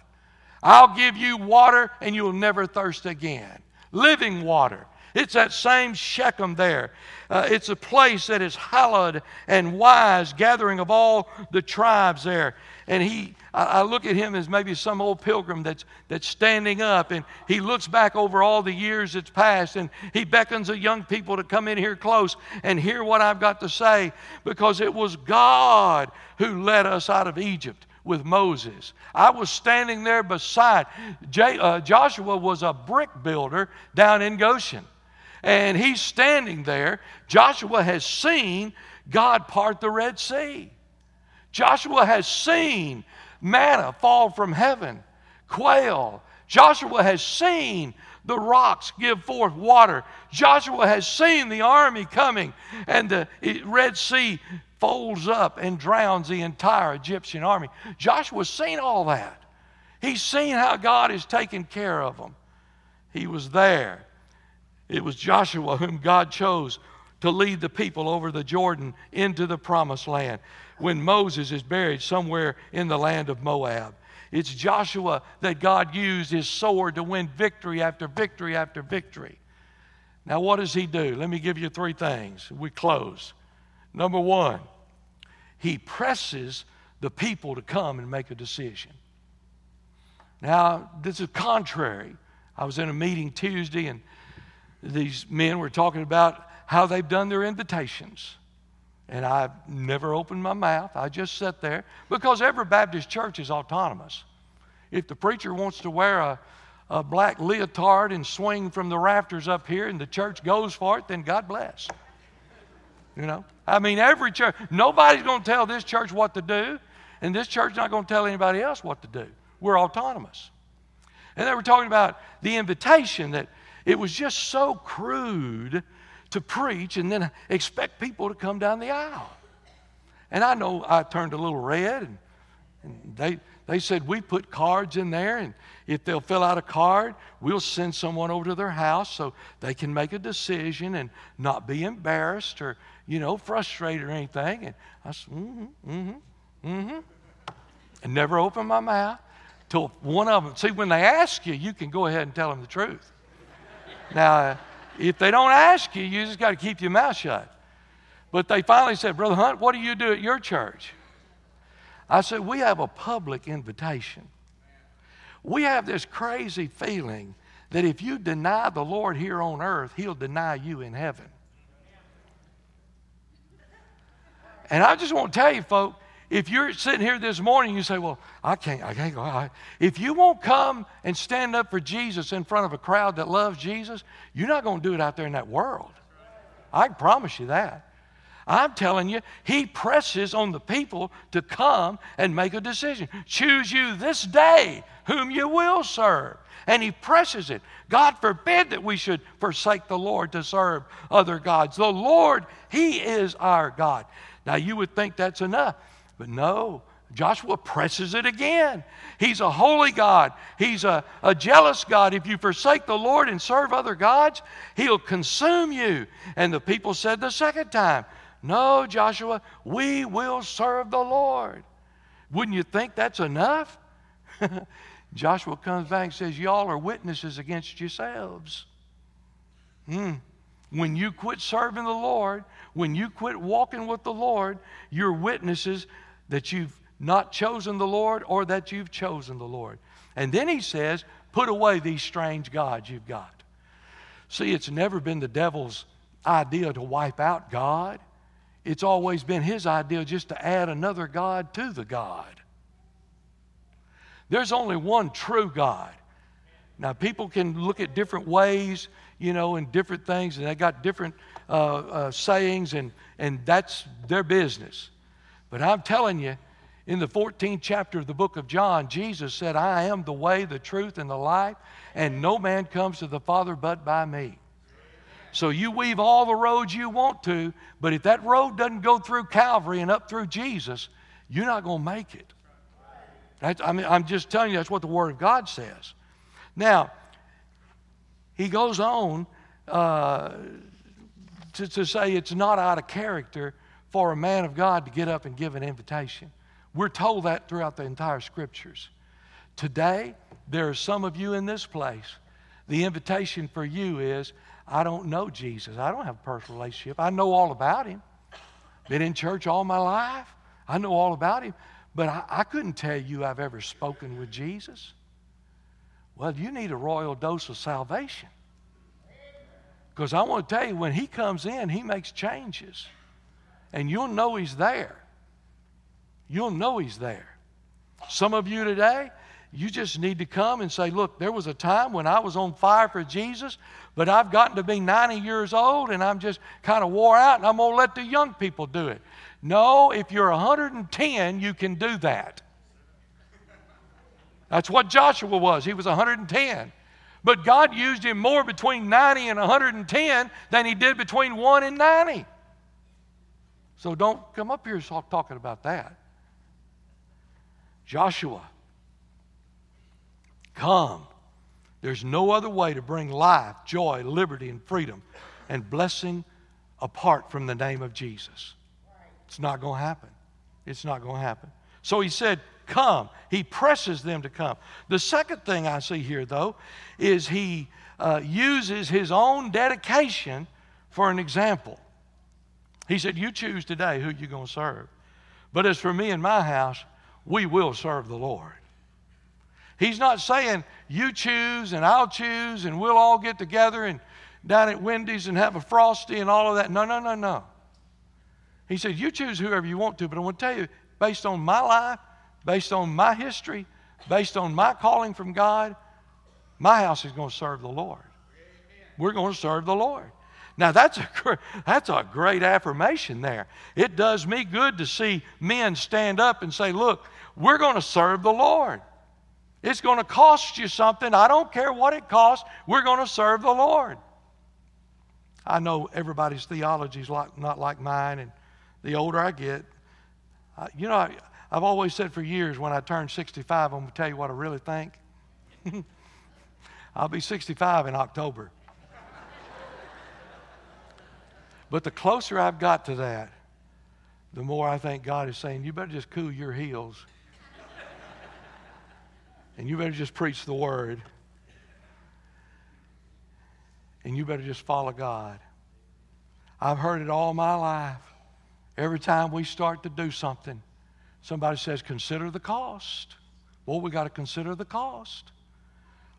I'll give you water and you'll never thirst again. Living water. It's that same Shechem there. Uh, it's a place that is hallowed and wise, gathering of all the tribes there. And he, I, look at him as maybe some old pilgrim that's, that's standing up and he looks back over all the years that's passed and he beckons the young people to come in here close and hear what I've got to say because it was God who led us out of Egypt with Moses. I was standing there beside. J, uh, Joshua was a brick builder down in Goshen. And he's standing there. Joshua has seen God part the Red Sea. Joshua has seen manna fall from heaven, quail. Joshua has seen the rocks give forth water. Joshua has seen the army coming, and the Red Sea folds up and drowns the entire Egyptian army. Joshua's seen all that. He's seen how God is taking care of them. He was there. It was Joshua whom God chose to lead the people over the Jordan into the promised land when Moses is buried somewhere in the land of Moab. It's Joshua that God used his sword to win victory after victory after victory. Now, what does he do? Let me give you three things. We close. Number one, he presses the people to come and make a decision. Now, this is contrary. I was in a meeting Tuesday, and these men were talking about how they've done their invitations. And I never opened my mouth. I just sat there because every Baptist church is autonomous. If the preacher wants to wear a, a black leotard and swing from the rafters up here and the church goes for it, then God bless. You know? I mean, every church, nobody's going to tell this church what to do, and this church's not going to tell anybody else what to do. We're autonomous. And they were talking about the invitation that it was just so crude to preach and then expect people to come down the aisle. And I know I turned a little red, and, and they, they said, We put cards in there, and if they'll fill out a card, we'll send someone over to their house so they can make a decision and not be embarrassed or, you know, frustrated or anything. And I said, Mm hmm, mm hmm, mm hmm. And never opened my mouth till one of them. See, when they ask you, you can go ahead and tell them the truth. Now, if they don't ask you, you just got to keep your mouth shut. But they finally said, Brother Hunt, what do you do at your church? I said, We have a public invitation. We have this crazy feeling that if you deny the Lord here on earth, He'll deny you in heaven. And I just want to tell you, folks, if you're sitting here this morning, you say, Well, I can't, I can't go. If you won't come and stand up for Jesus in front of a crowd that loves Jesus, you're not going to do it out there in that world. I promise you that. I'm telling you, he presses on the people to come and make a decision. Choose you this day whom you will serve. And he presses it. God forbid that we should forsake the Lord to serve other gods. The Lord, he is our God. Now, you would think that's enough. But no, Joshua presses it again. He's a holy God. He's a, a jealous God. If you forsake the Lord and serve other gods, He'll consume you. And the people said the second time, No, Joshua, we will serve the Lord. Wouldn't you think that's enough? Joshua comes back and says, Y'all are witnesses against yourselves. Hmm. When you quit serving the Lord, when you quit walking with the Lord, you're witnesses that you've not chosen the Lord or that you've chosen the Lord. And then he says, put away these strange gods you've got. See, it's never been the devil's idea to wipe out God. It's always been his idea just to add another God to the God. There's only one true God. Now, people can look at different ways, you know, and different things, and they got different uh, uh, sayings, and, and that's their business. But I'm telling you, in the 14th chapter of the book of John, Jesus said, I am the way, the truth, and the life, and no man comes to the Father but by me. So you weave all the roads you want to, but if that road doesn't go through Calvary and up through Jesus, you're not going to make it. That's, I mean, I'm just telling you, that's what the Word of God says. Now, he goes on uh, to, to say it's not out of character for a man of God to get up and give an invitation. We're told that throughout the entire scriptures. Today, there are some of you in this place. The invitation for you is I don't know Jesus. I don't have a personal relationship. I know all about him. Been in church all my life. I know all about him. But I, I couldn't tell you I've ever spoken with Jesus. Well, you need a royal dose of salvation. Because I want to tell you, when he comes in, he makes changes and you'll know He's there. You'll know He's there. Some of you today, you just need to come and say, Look, there was a time when I was on fire for Jesus, but I've gotten to be 90 years old and I'm just kind of wore out and I'm going to let the young people do it. No, if you're 110, you can do that. That's what Joshua was. He was 110. But God used him more between 90 and 110 than he did between 1 and 90. So don't come up here talking about that. Joshua, come. There's no other way to bring life, joy, liberty, and freedom and blessing apart from the name of Jesus. It's not going to happen. It's not going to happen. So he said, Come. He presses them to come. The second thing I see here, though, is he uh, uses his own dedication for an example. He said, You choose today who you're going to serve. But as for me and my house, we will serve the Lord. He's not saying you choose and I'll choose and we'll all get together and down at Wendy's and have a frosty and all of that. No, no, no, no. He said, You choose whoever you want to, but I want to tell you, based on my life, based on my history, based on my calling from God, my house is going to serve the Lord. We're going to serve the Lord. Now, that's a, that's a great affirmation there. It does me good to see men stand up and say, Look, we're going to serve the Lord. It's going to cost you something. I don't care what it costs. We're going to serve the Lord. I know everybody's theology is like, not like mine, and the older I get, you know, I, I've always said for years when I turn 65, I'm going to tell you what I really think. I'll be 65 in October. But the closer I've got to that, the more I think God is saying, you better just cool your heels. and you better just preach the word. And you better just follow God. I've heard it all my life. Every time we start to do something, somebody says, consider the cost. Well, we got to consider the cost.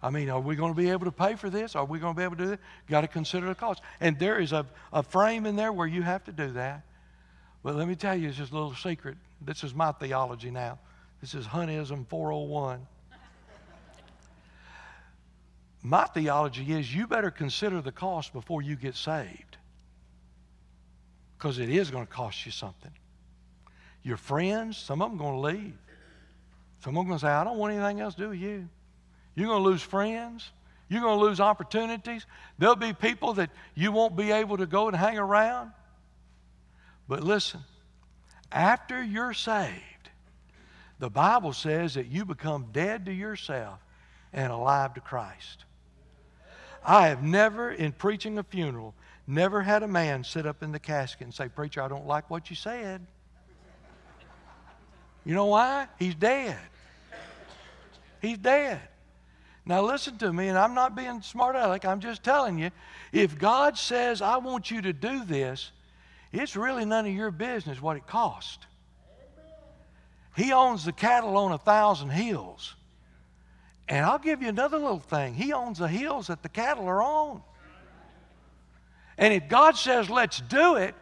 I mean, are we going to be able to pay for this? Are we going to be able to do this? Got to consider the cost. And there is a, a frame in there where you have to do that. But let me tell you, it's just a little secret. This is my theology now. This is Huntism 401. my theology is you better consider the cost before you get saved. Because it is going to cost you something. Your friends, some of them are going to leave. Some of them are going to say, I don't want anything else to do with you. You're going to lose friends. You're going to lose opportunities. There'll be people that you won't be able to go and hang around. But listen, after you're saved, the Bible says that you become dead to yourself and alive to Christ. I have never, in preaching a funeral, never had a man sit up in the casket and say, Preacher, I don't like what you said. You know why? He's dead. He's dead. Now, listen to me, and I'm not being smart aleck, I'm just telling you. If God says, I want you to do this, it's really none of your business what it costs. He owns the cattle on a thousand hills. And I'll give you another little thing. He owns the hills that the cattle are on. And if God says, let's do it,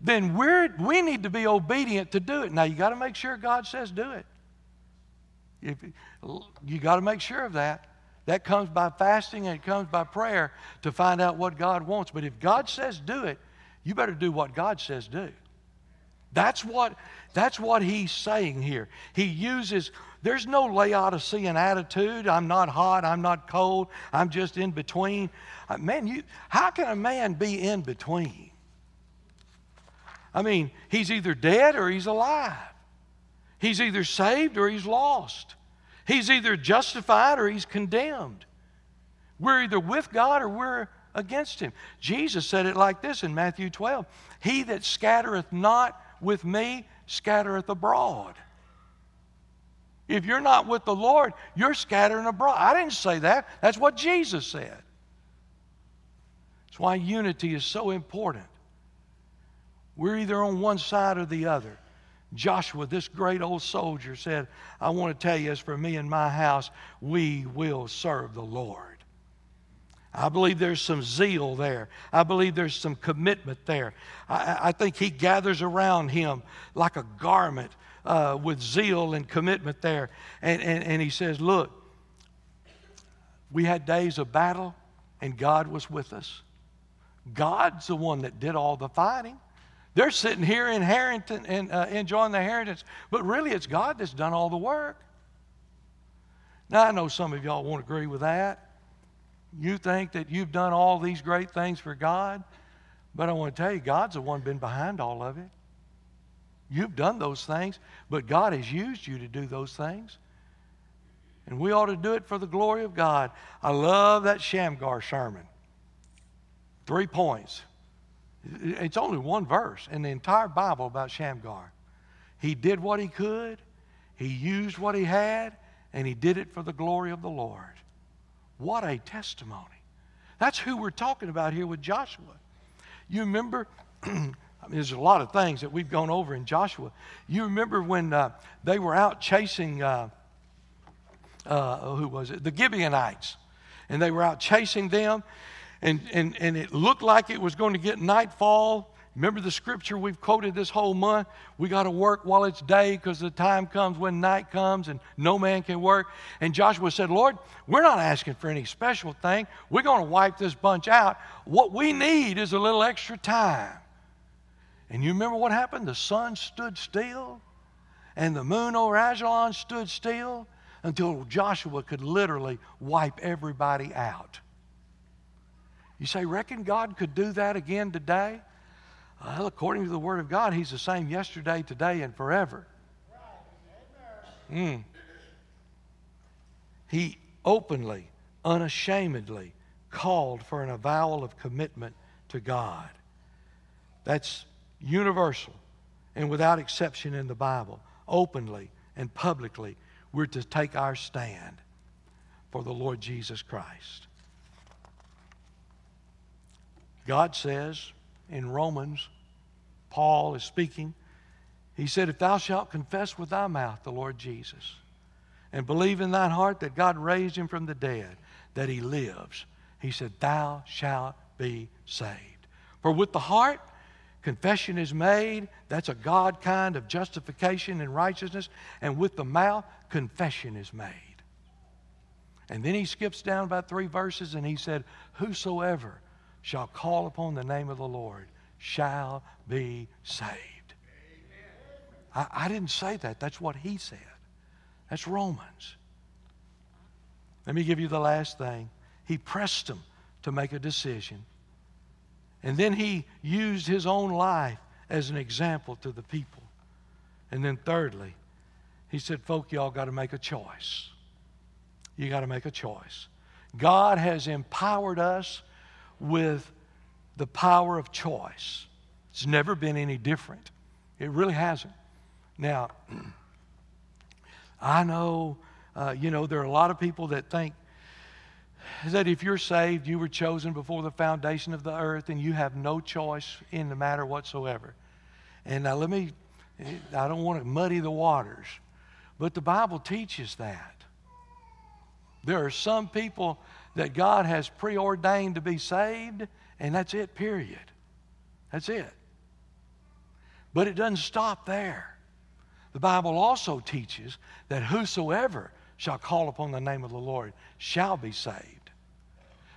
then we're, we need to be obedient to do it. Now, you got to make sure God says do it. If, you got to make sure of that. That comes by fasting and it comes by prayer to find out what God wants. But if God says do it, you better do what God says do. That's what, that's what he's saying here. He uses, there's no Laodicean attitude. I'm not hot, I'm not cold, I'm just in between. Uh, man, you, how can a man be in between? I mean, he's either dead or he's alive. He's either saved or he's lost. He's either justified or he's condemned. We're either with God or we're against him. Jesus said it like this in Matthew 12 He that scattereth not with me scattereth abroad. If you're not with the Lord, you're scattering abroad. I didn't say that. That's what Jesus said. That's why unity is so important. We're either on one side or the other. Joshua, this great old soldier, said, I want to tell you, as for me and my house, we will serve the Lord. I believe there's some zeal there. I believe there's some commitment there. I, I think he gathers around him like a garment uh, with zeal and commitment there. And, and, and he says, Look, we had days of battle, and God was with us. God's the one that did all the fighting. They're sitting here inheriting and uh, enjoying the inheritance, but really it's God that's done all the work. Now, I know some of y'all won't agree with that. You think that you've done all these great things for God, but I want to tell you, God's the one been behind all of it. You've done those things, but God has used you to do those things. And we ought to do it for the glory of God. I love that Shamgar sermon. Three points. It's only one verse in the entire Bible about Shamgar. He did what he could, he used what he had, and he did it for the glory of the Lord. What a testimony. That's who we're talking about here with Joshua. You remember, I mean, there's a lot of things that we've gone over in Joshua. You remember when uh, they were out chasing, uh, uh, who was it? The Gibeonites. And they were out chasing them, and, and, and it looked like it was going to get nightfall. Remember the scripture we've quoted this whole month? We got to work while it's day because the time comes when night comes and no man can work. And Joshua said, Lord, we're not asking for any special thing. We're going to wipe this bunch out. What we need is a little extra time. And you remember what happened? The sun stood still and the moon over Ajalon stood still until Joshua could literally wipe everybody out. You say, reckon God could do that again today? Well, according to the Word of God, He's the same yesterday, today, and forever. Mm. He openly, unashamedly called for an avowal of commitment to God. That's universal and without exception in the Bible. Openly and publicly, we're to take our stand for the Lord Jesus Christ. God says in Romans, Paul is speaking. He said, If thou shalt confess with thy mouth the Lord Jesus, and believe in thine heart that God raised him from the dead, that he lives, he said, Thou shalt be saved. For with the heart, confession is made. That's a God kind of justification and righteousness. And with the mouth, confession is made. And then he skips down about three verses and he said, Whosoever shall call upon the name of the Lord shall be saved. I, I, didn't say that. That's what he said. That's Romans. Let me give you the last thing. He pressed them to make a decision. And then he used his own life as an example to the people. And then, thirdly, he said, Folk, y'all got to make a choice. You got to make a choice. God has empowered us with the power of choice. It's never been any different. It really hasn't. Now, I know, uh, you know, there are a lot of people that think that if you're saved, you were chosen before the foundation of the earth and you have no choice in the matter whatsoever. And now let me, I don't want to muddy the waters, but the Bible teaches that. There are some people that God has preordained to be saved, and that's it, period. That's it. But it doesn't stop there. The Bible also teaches that whosoever shall call upon the name of the Lord shall be saved.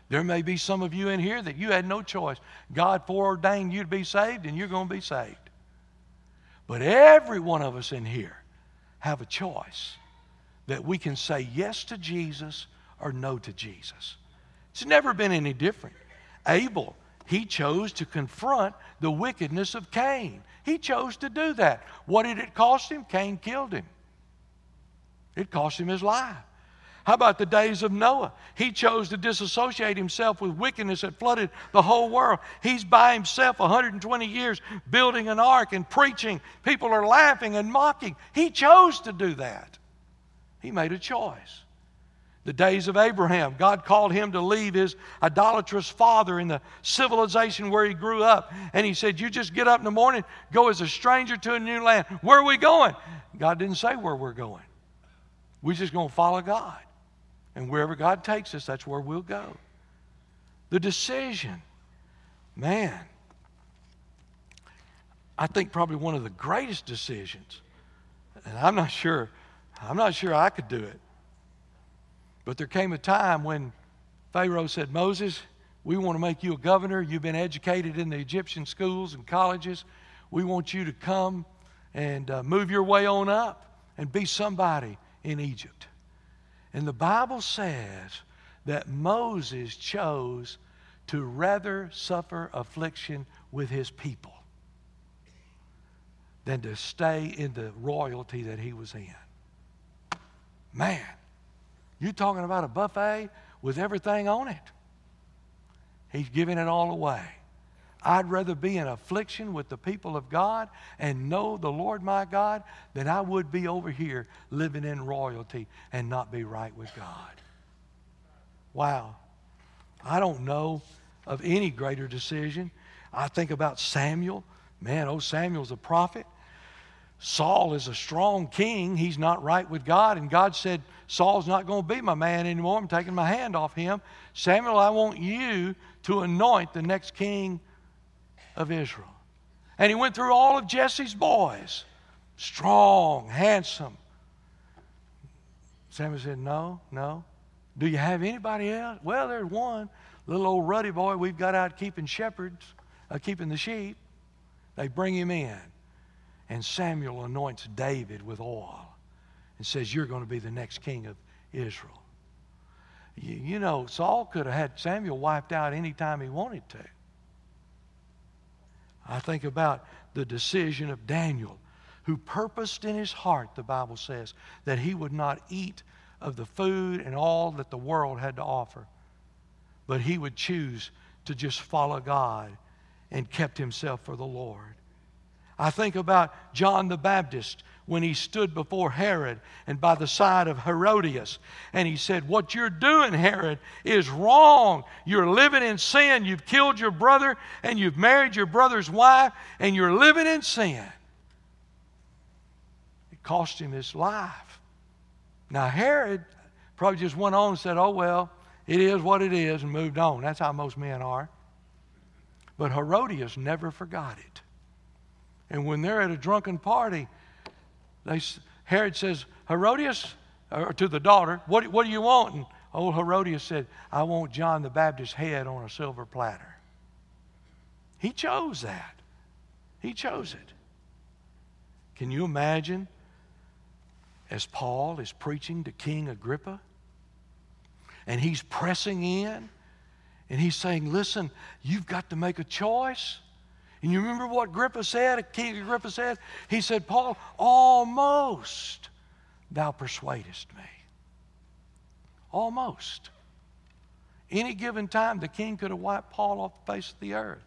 There may be some of you in here that you had no choice. God foreordained you to be saved, and you're going to be saved. But every one of us in here have a choice that we can say yes to Jesus or no to Jesus. It's never been any different. Abel, he chose to confront the wickedness of Cain. He chose to do that. What did it cost him? Cain killed him. It cost him his life. How about the days of Noah? He chose to disassociate himself with wickedness that flooded the whole world. He's by himself 120 years building an ark and preaching. People are laughing and mocking. He chose to do that. He made a choice. The days of Abraham, God called him to leave his idolatrous father in the civilization where he grew up. And he said, You just get up in the morning, go as a stranger to a new land. Where are we going? God didn't say where we're going. We're just going to follow God. And wherever God takes us, that's where we'll go. The decision, man, I think probably one of the greatest decisions. And I'm not sure I'm not sure I could do it. But there came a time when Pharaoh said, Moses, we want to make you a governor. You've been educated in the Egyptian schools and colleges. We want you to come and uh, move your way on up and be somebody in Egypt. And the Bible says that Moses chose to rather suffer affliction with his people than to stay in the royalty that he was in. Man, you talking about a buffet with everything on it. He's giving it all away. I'd rather be in affliction with the people of God and know the Lord my God than I would be over here living in royalty and not be right with God. Wow. I don't know of any greater decision. I think about Samuel. Man, oh, Samuel's a prophet. Saul is a strong king. He's not right with God. And God said, Saul's not going to be my man anymore. I'm taking my hand off him. Samuel, I want you to anoint the next king of Israel. And he went through all of Jesse's boys strong, handsome. Samuel said, No, no. Do you have anybody else? Well, there's one little old ruddy boy we've got out keeping shepherds, uh, keeping the sheep. They bring him in. And Samuel anoints David with oil and says, You're going to be the next king of Israel. You, you know, Saul could have had Samuel wiped out anytime he wanted to. I think about the decision of Daniel, who purposed in his heart, the Bible says, that he would not eat of the food and all that the world had to offer, but he would choose to just follow God and kept himself for the Lord. I think about John the Baptist when he stood before Herod and by the side of Herodias. And he said, What you're doing, Herod, is wrong. You're living in sin. You've killed your brother and you've married your brother's wife and you're living in sin. It cost him his life. Now, Herod probably just went on and said, Oh, well, it is what it is, and moved on. That's how most men are. But Herodias never forgot it. And when they're at a drunken party, they, Herod says, Herodias, or to the daughter, what, what do you want? And old Herodias said, I want John the Baptist's head on a silver platter. He chose that. He chose it. Can you imagine as Paul is preaching to King Agrippa? And he's pressing in and he's saying, Listen, you've got to make a choice. And you remember what Agrippa said? King Agrippa said? He said, Paul, almost thou persuadest me. Almost. Any given time, the king could have wiped Paul off the face of the earth.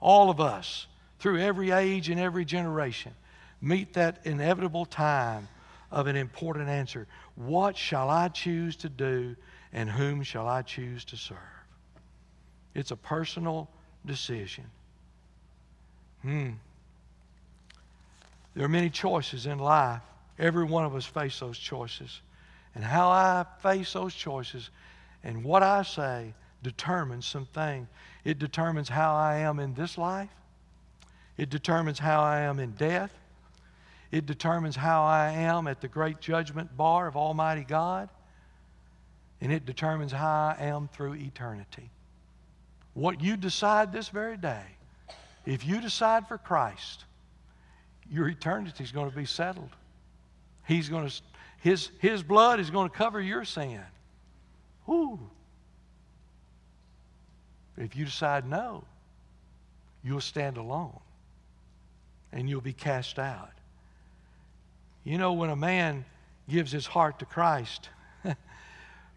All of us, through every age and every generation, meet that inevitable time of an important answer. What shall I choose to do, and whom shall I choose to serve? It's a personal decision. Hmm. There are many choices in life. Every one of us face those choices. And how I face those choices and what I say determines something. It determines how I am in this life. It determines how I am in death. It determines how I am at the great judgment bar of Almighty God. And it determines how I am through eternity. What you decide this very day if you decide for Christ, your eternity is going to be settled. He's going to, his, his blood is going to cover your sin. If you decide no, you'll stand alone and you'll be cast out. You know, when a man gives his heart to Christ,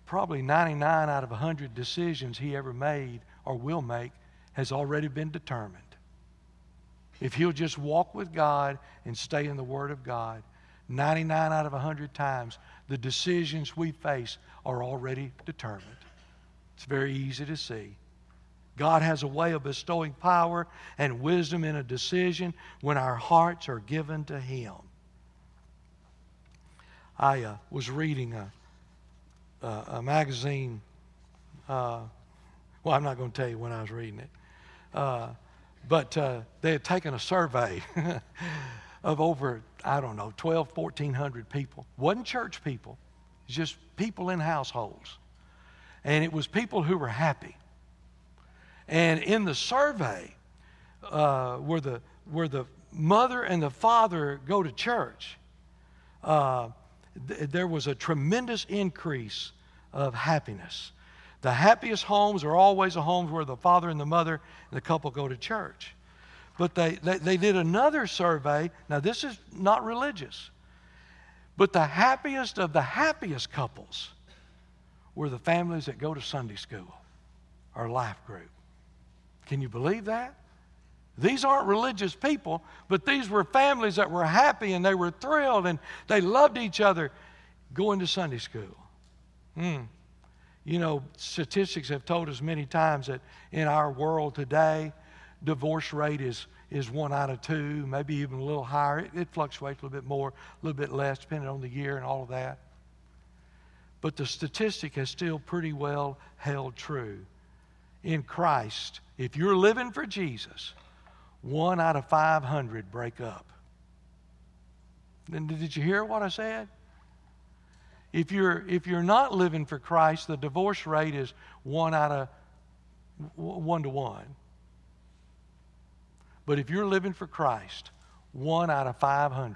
probably 99 out of 100 decisions he ever made or will make has already been determined. If he'll just walk with God and stay in the Word of God, 99 out of 100 times, the decisions we face are already determined. It's very easy to see. God has a way of bestowing power and wisdom in a decision when our hearts are given to Him. I uh, was reading a, a, a magazine. Uh, well, I'm not going to tell you when I was reading it. But uh, they had taken a survey of over, I don't know, 12, 1,400 people. Wasn't church people, just people in households. And it was people who were happy. And in the survey uh, were the, where the mother and the father go to church, uh, th- there was a tremendous increase of happiness. The happiest homes are always the homes where the father and the mother and the couple go to church. But they, they, they did another survey. Now, this is not religious, but the happiest of the happiest couples were the families that go to Sunday school or life group. Can you believe that? These aren't religious people, but these were families that were happy and they were thrilled and they loved each other going to Sunday school. Hmm. You know, statistics have told us many times that in our world today, divorce rate is, is one out of two, maybe even a little higher. It, it fluctuates a little bit more, a little bit less, depending on the year and all of that. But the statistic has still pretty well held true. In Christ, if you're living for Jesus, one out of 500 break up. And did you hear what I said? If you're, if you're not living for Christ, the divorce rate is one out of one to one. But if you're living for Christ, one out of 500.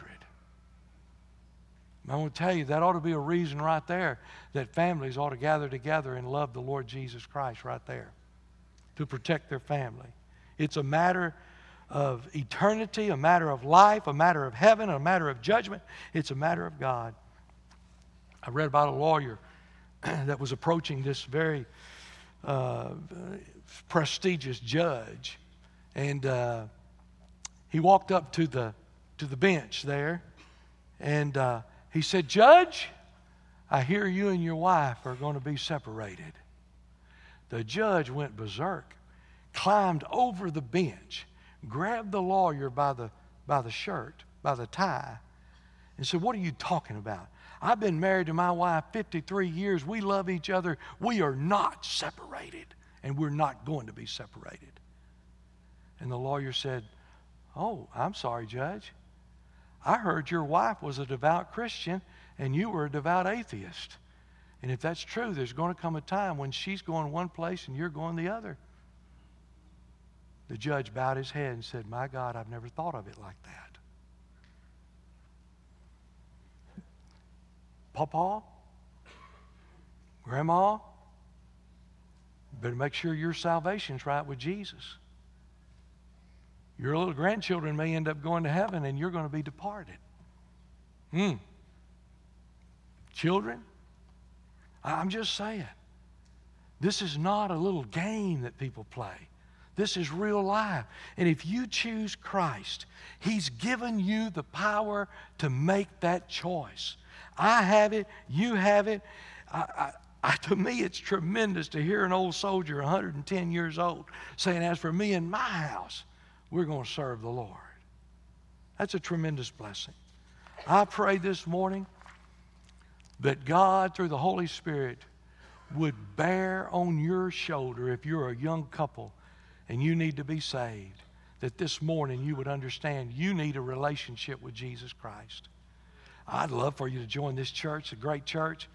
I want to tell you, that ought to be a reason right there that families ought to gather together and love the Lord Jesus Christ right there to protect their family. It's a matter of eternity, a matter of life, a matter of heaven, a matter of judgment. It's a matter of God. I read about a lawyer that was approaching this very uh, prestigious judge, and uh, he walked up to the to the bench there, and uh, he said, "Judge, I hear you and your wife are going to be separated." The judge went berserk, climbed over the bench, grabbed the lawyer by the by the shirt, by the tie, and said, "What are you talking about?" I've been married to my wife 53 years. We love each other. We are not separated, and we're not going to be separated. And the lawyer said, Oh, I'm sorry, Judge. I heard your wife was a devout Christian and you were a devout atheist. And if that's true, there's going to come a time when she's going one place and you're going the other. The judge bowed his head and said, My God, I've never thought of it like that. Papa, Grandma, better make sure your salvation's right with Jesus. Your little grandchildren may end up going to heaven and you're going to be departed. Hmm. Children, I'm just saying, this is not a little game that people play. This is real life. And if you choose Christ, He's given you the power to make that choice. I have it, you have it. I, I, to me, it's tremendous to hear an old soldier, 110 years old, saying, As for me and my house, we're going to serve the Lord. That's a tremendous blessing. I pray this morning that God, through the Holy Spirit, would bear on your shoulder if you're a young couple and you need to be saved, that this morning you would understand you need a relationship with Jesus Christ. I'd love for you to join this church, a great church.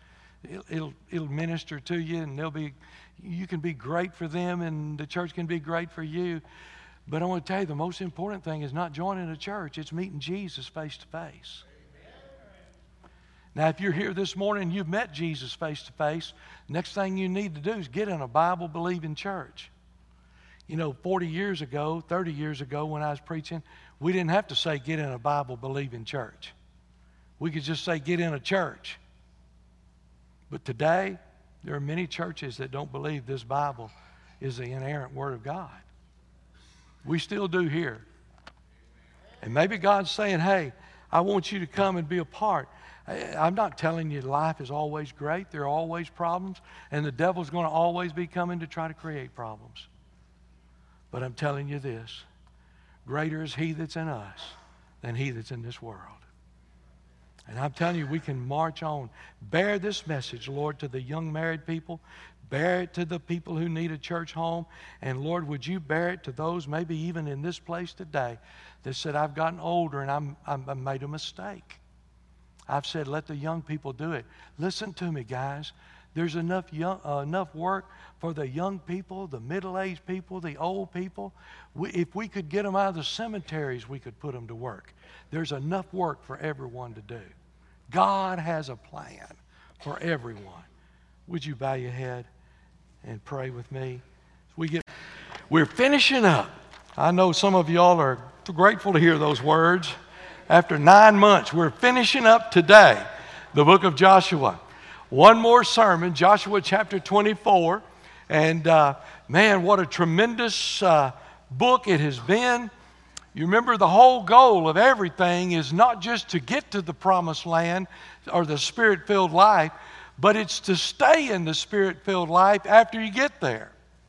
It'll, it'll, it'll minister to you, and they'll be, you can be great for them, and the church can be great for you. But I want to tell you, the most important thing is not joining a church, it's meeting Jesus face to face. Now, if you're here this morning and you've met Jesus face to face, next thing you need to do is get in a Bible believing church. You know, 40 years ago, 30 years ago, when I was preaching, we didn't have to say get in a Bible believing church. We could just say, get in a church. But today, there are many churches that don't believe this Bible is the inerrant Word of God. We still do here. And maybe God's saying, hey, I want you to come and be a part. I'm not telling you life is always great. There are always problems, and the devil's going to always be coming to try to create problems. But I'm telling you this greater is he that's in us than he that's in this world. And I'm telling you, we can march on. Bear this message, Lord, to the young married people. Bear it to the people who need a church home. And Lord, would you bear it to those, maybe even in this place today, that said, I've gotten older and I'm, I'm, I made a mistake. I've said, let the young people do it. Listen to me, guys. There's enough, young, uh, enough work for the young people, the middle aged people, the old people. We, if we could get them out of the cemeteries, we could put them to work. There's enough work for everyone to do. God has a plan for everyone. Would you bow your head and pray with me? We get, we're finishing up. I know some of y'all are grateful to hear those words. After nine months, we're finishing up today the book of Joshua. One more sermon, Joshua chapter 24. And uh, man, what a tremendous uh, book it has been. You remember the whole goal of everything is not just to get to the promised land or the spirit filled life, but it's to stay in the spirit filled life after you get there.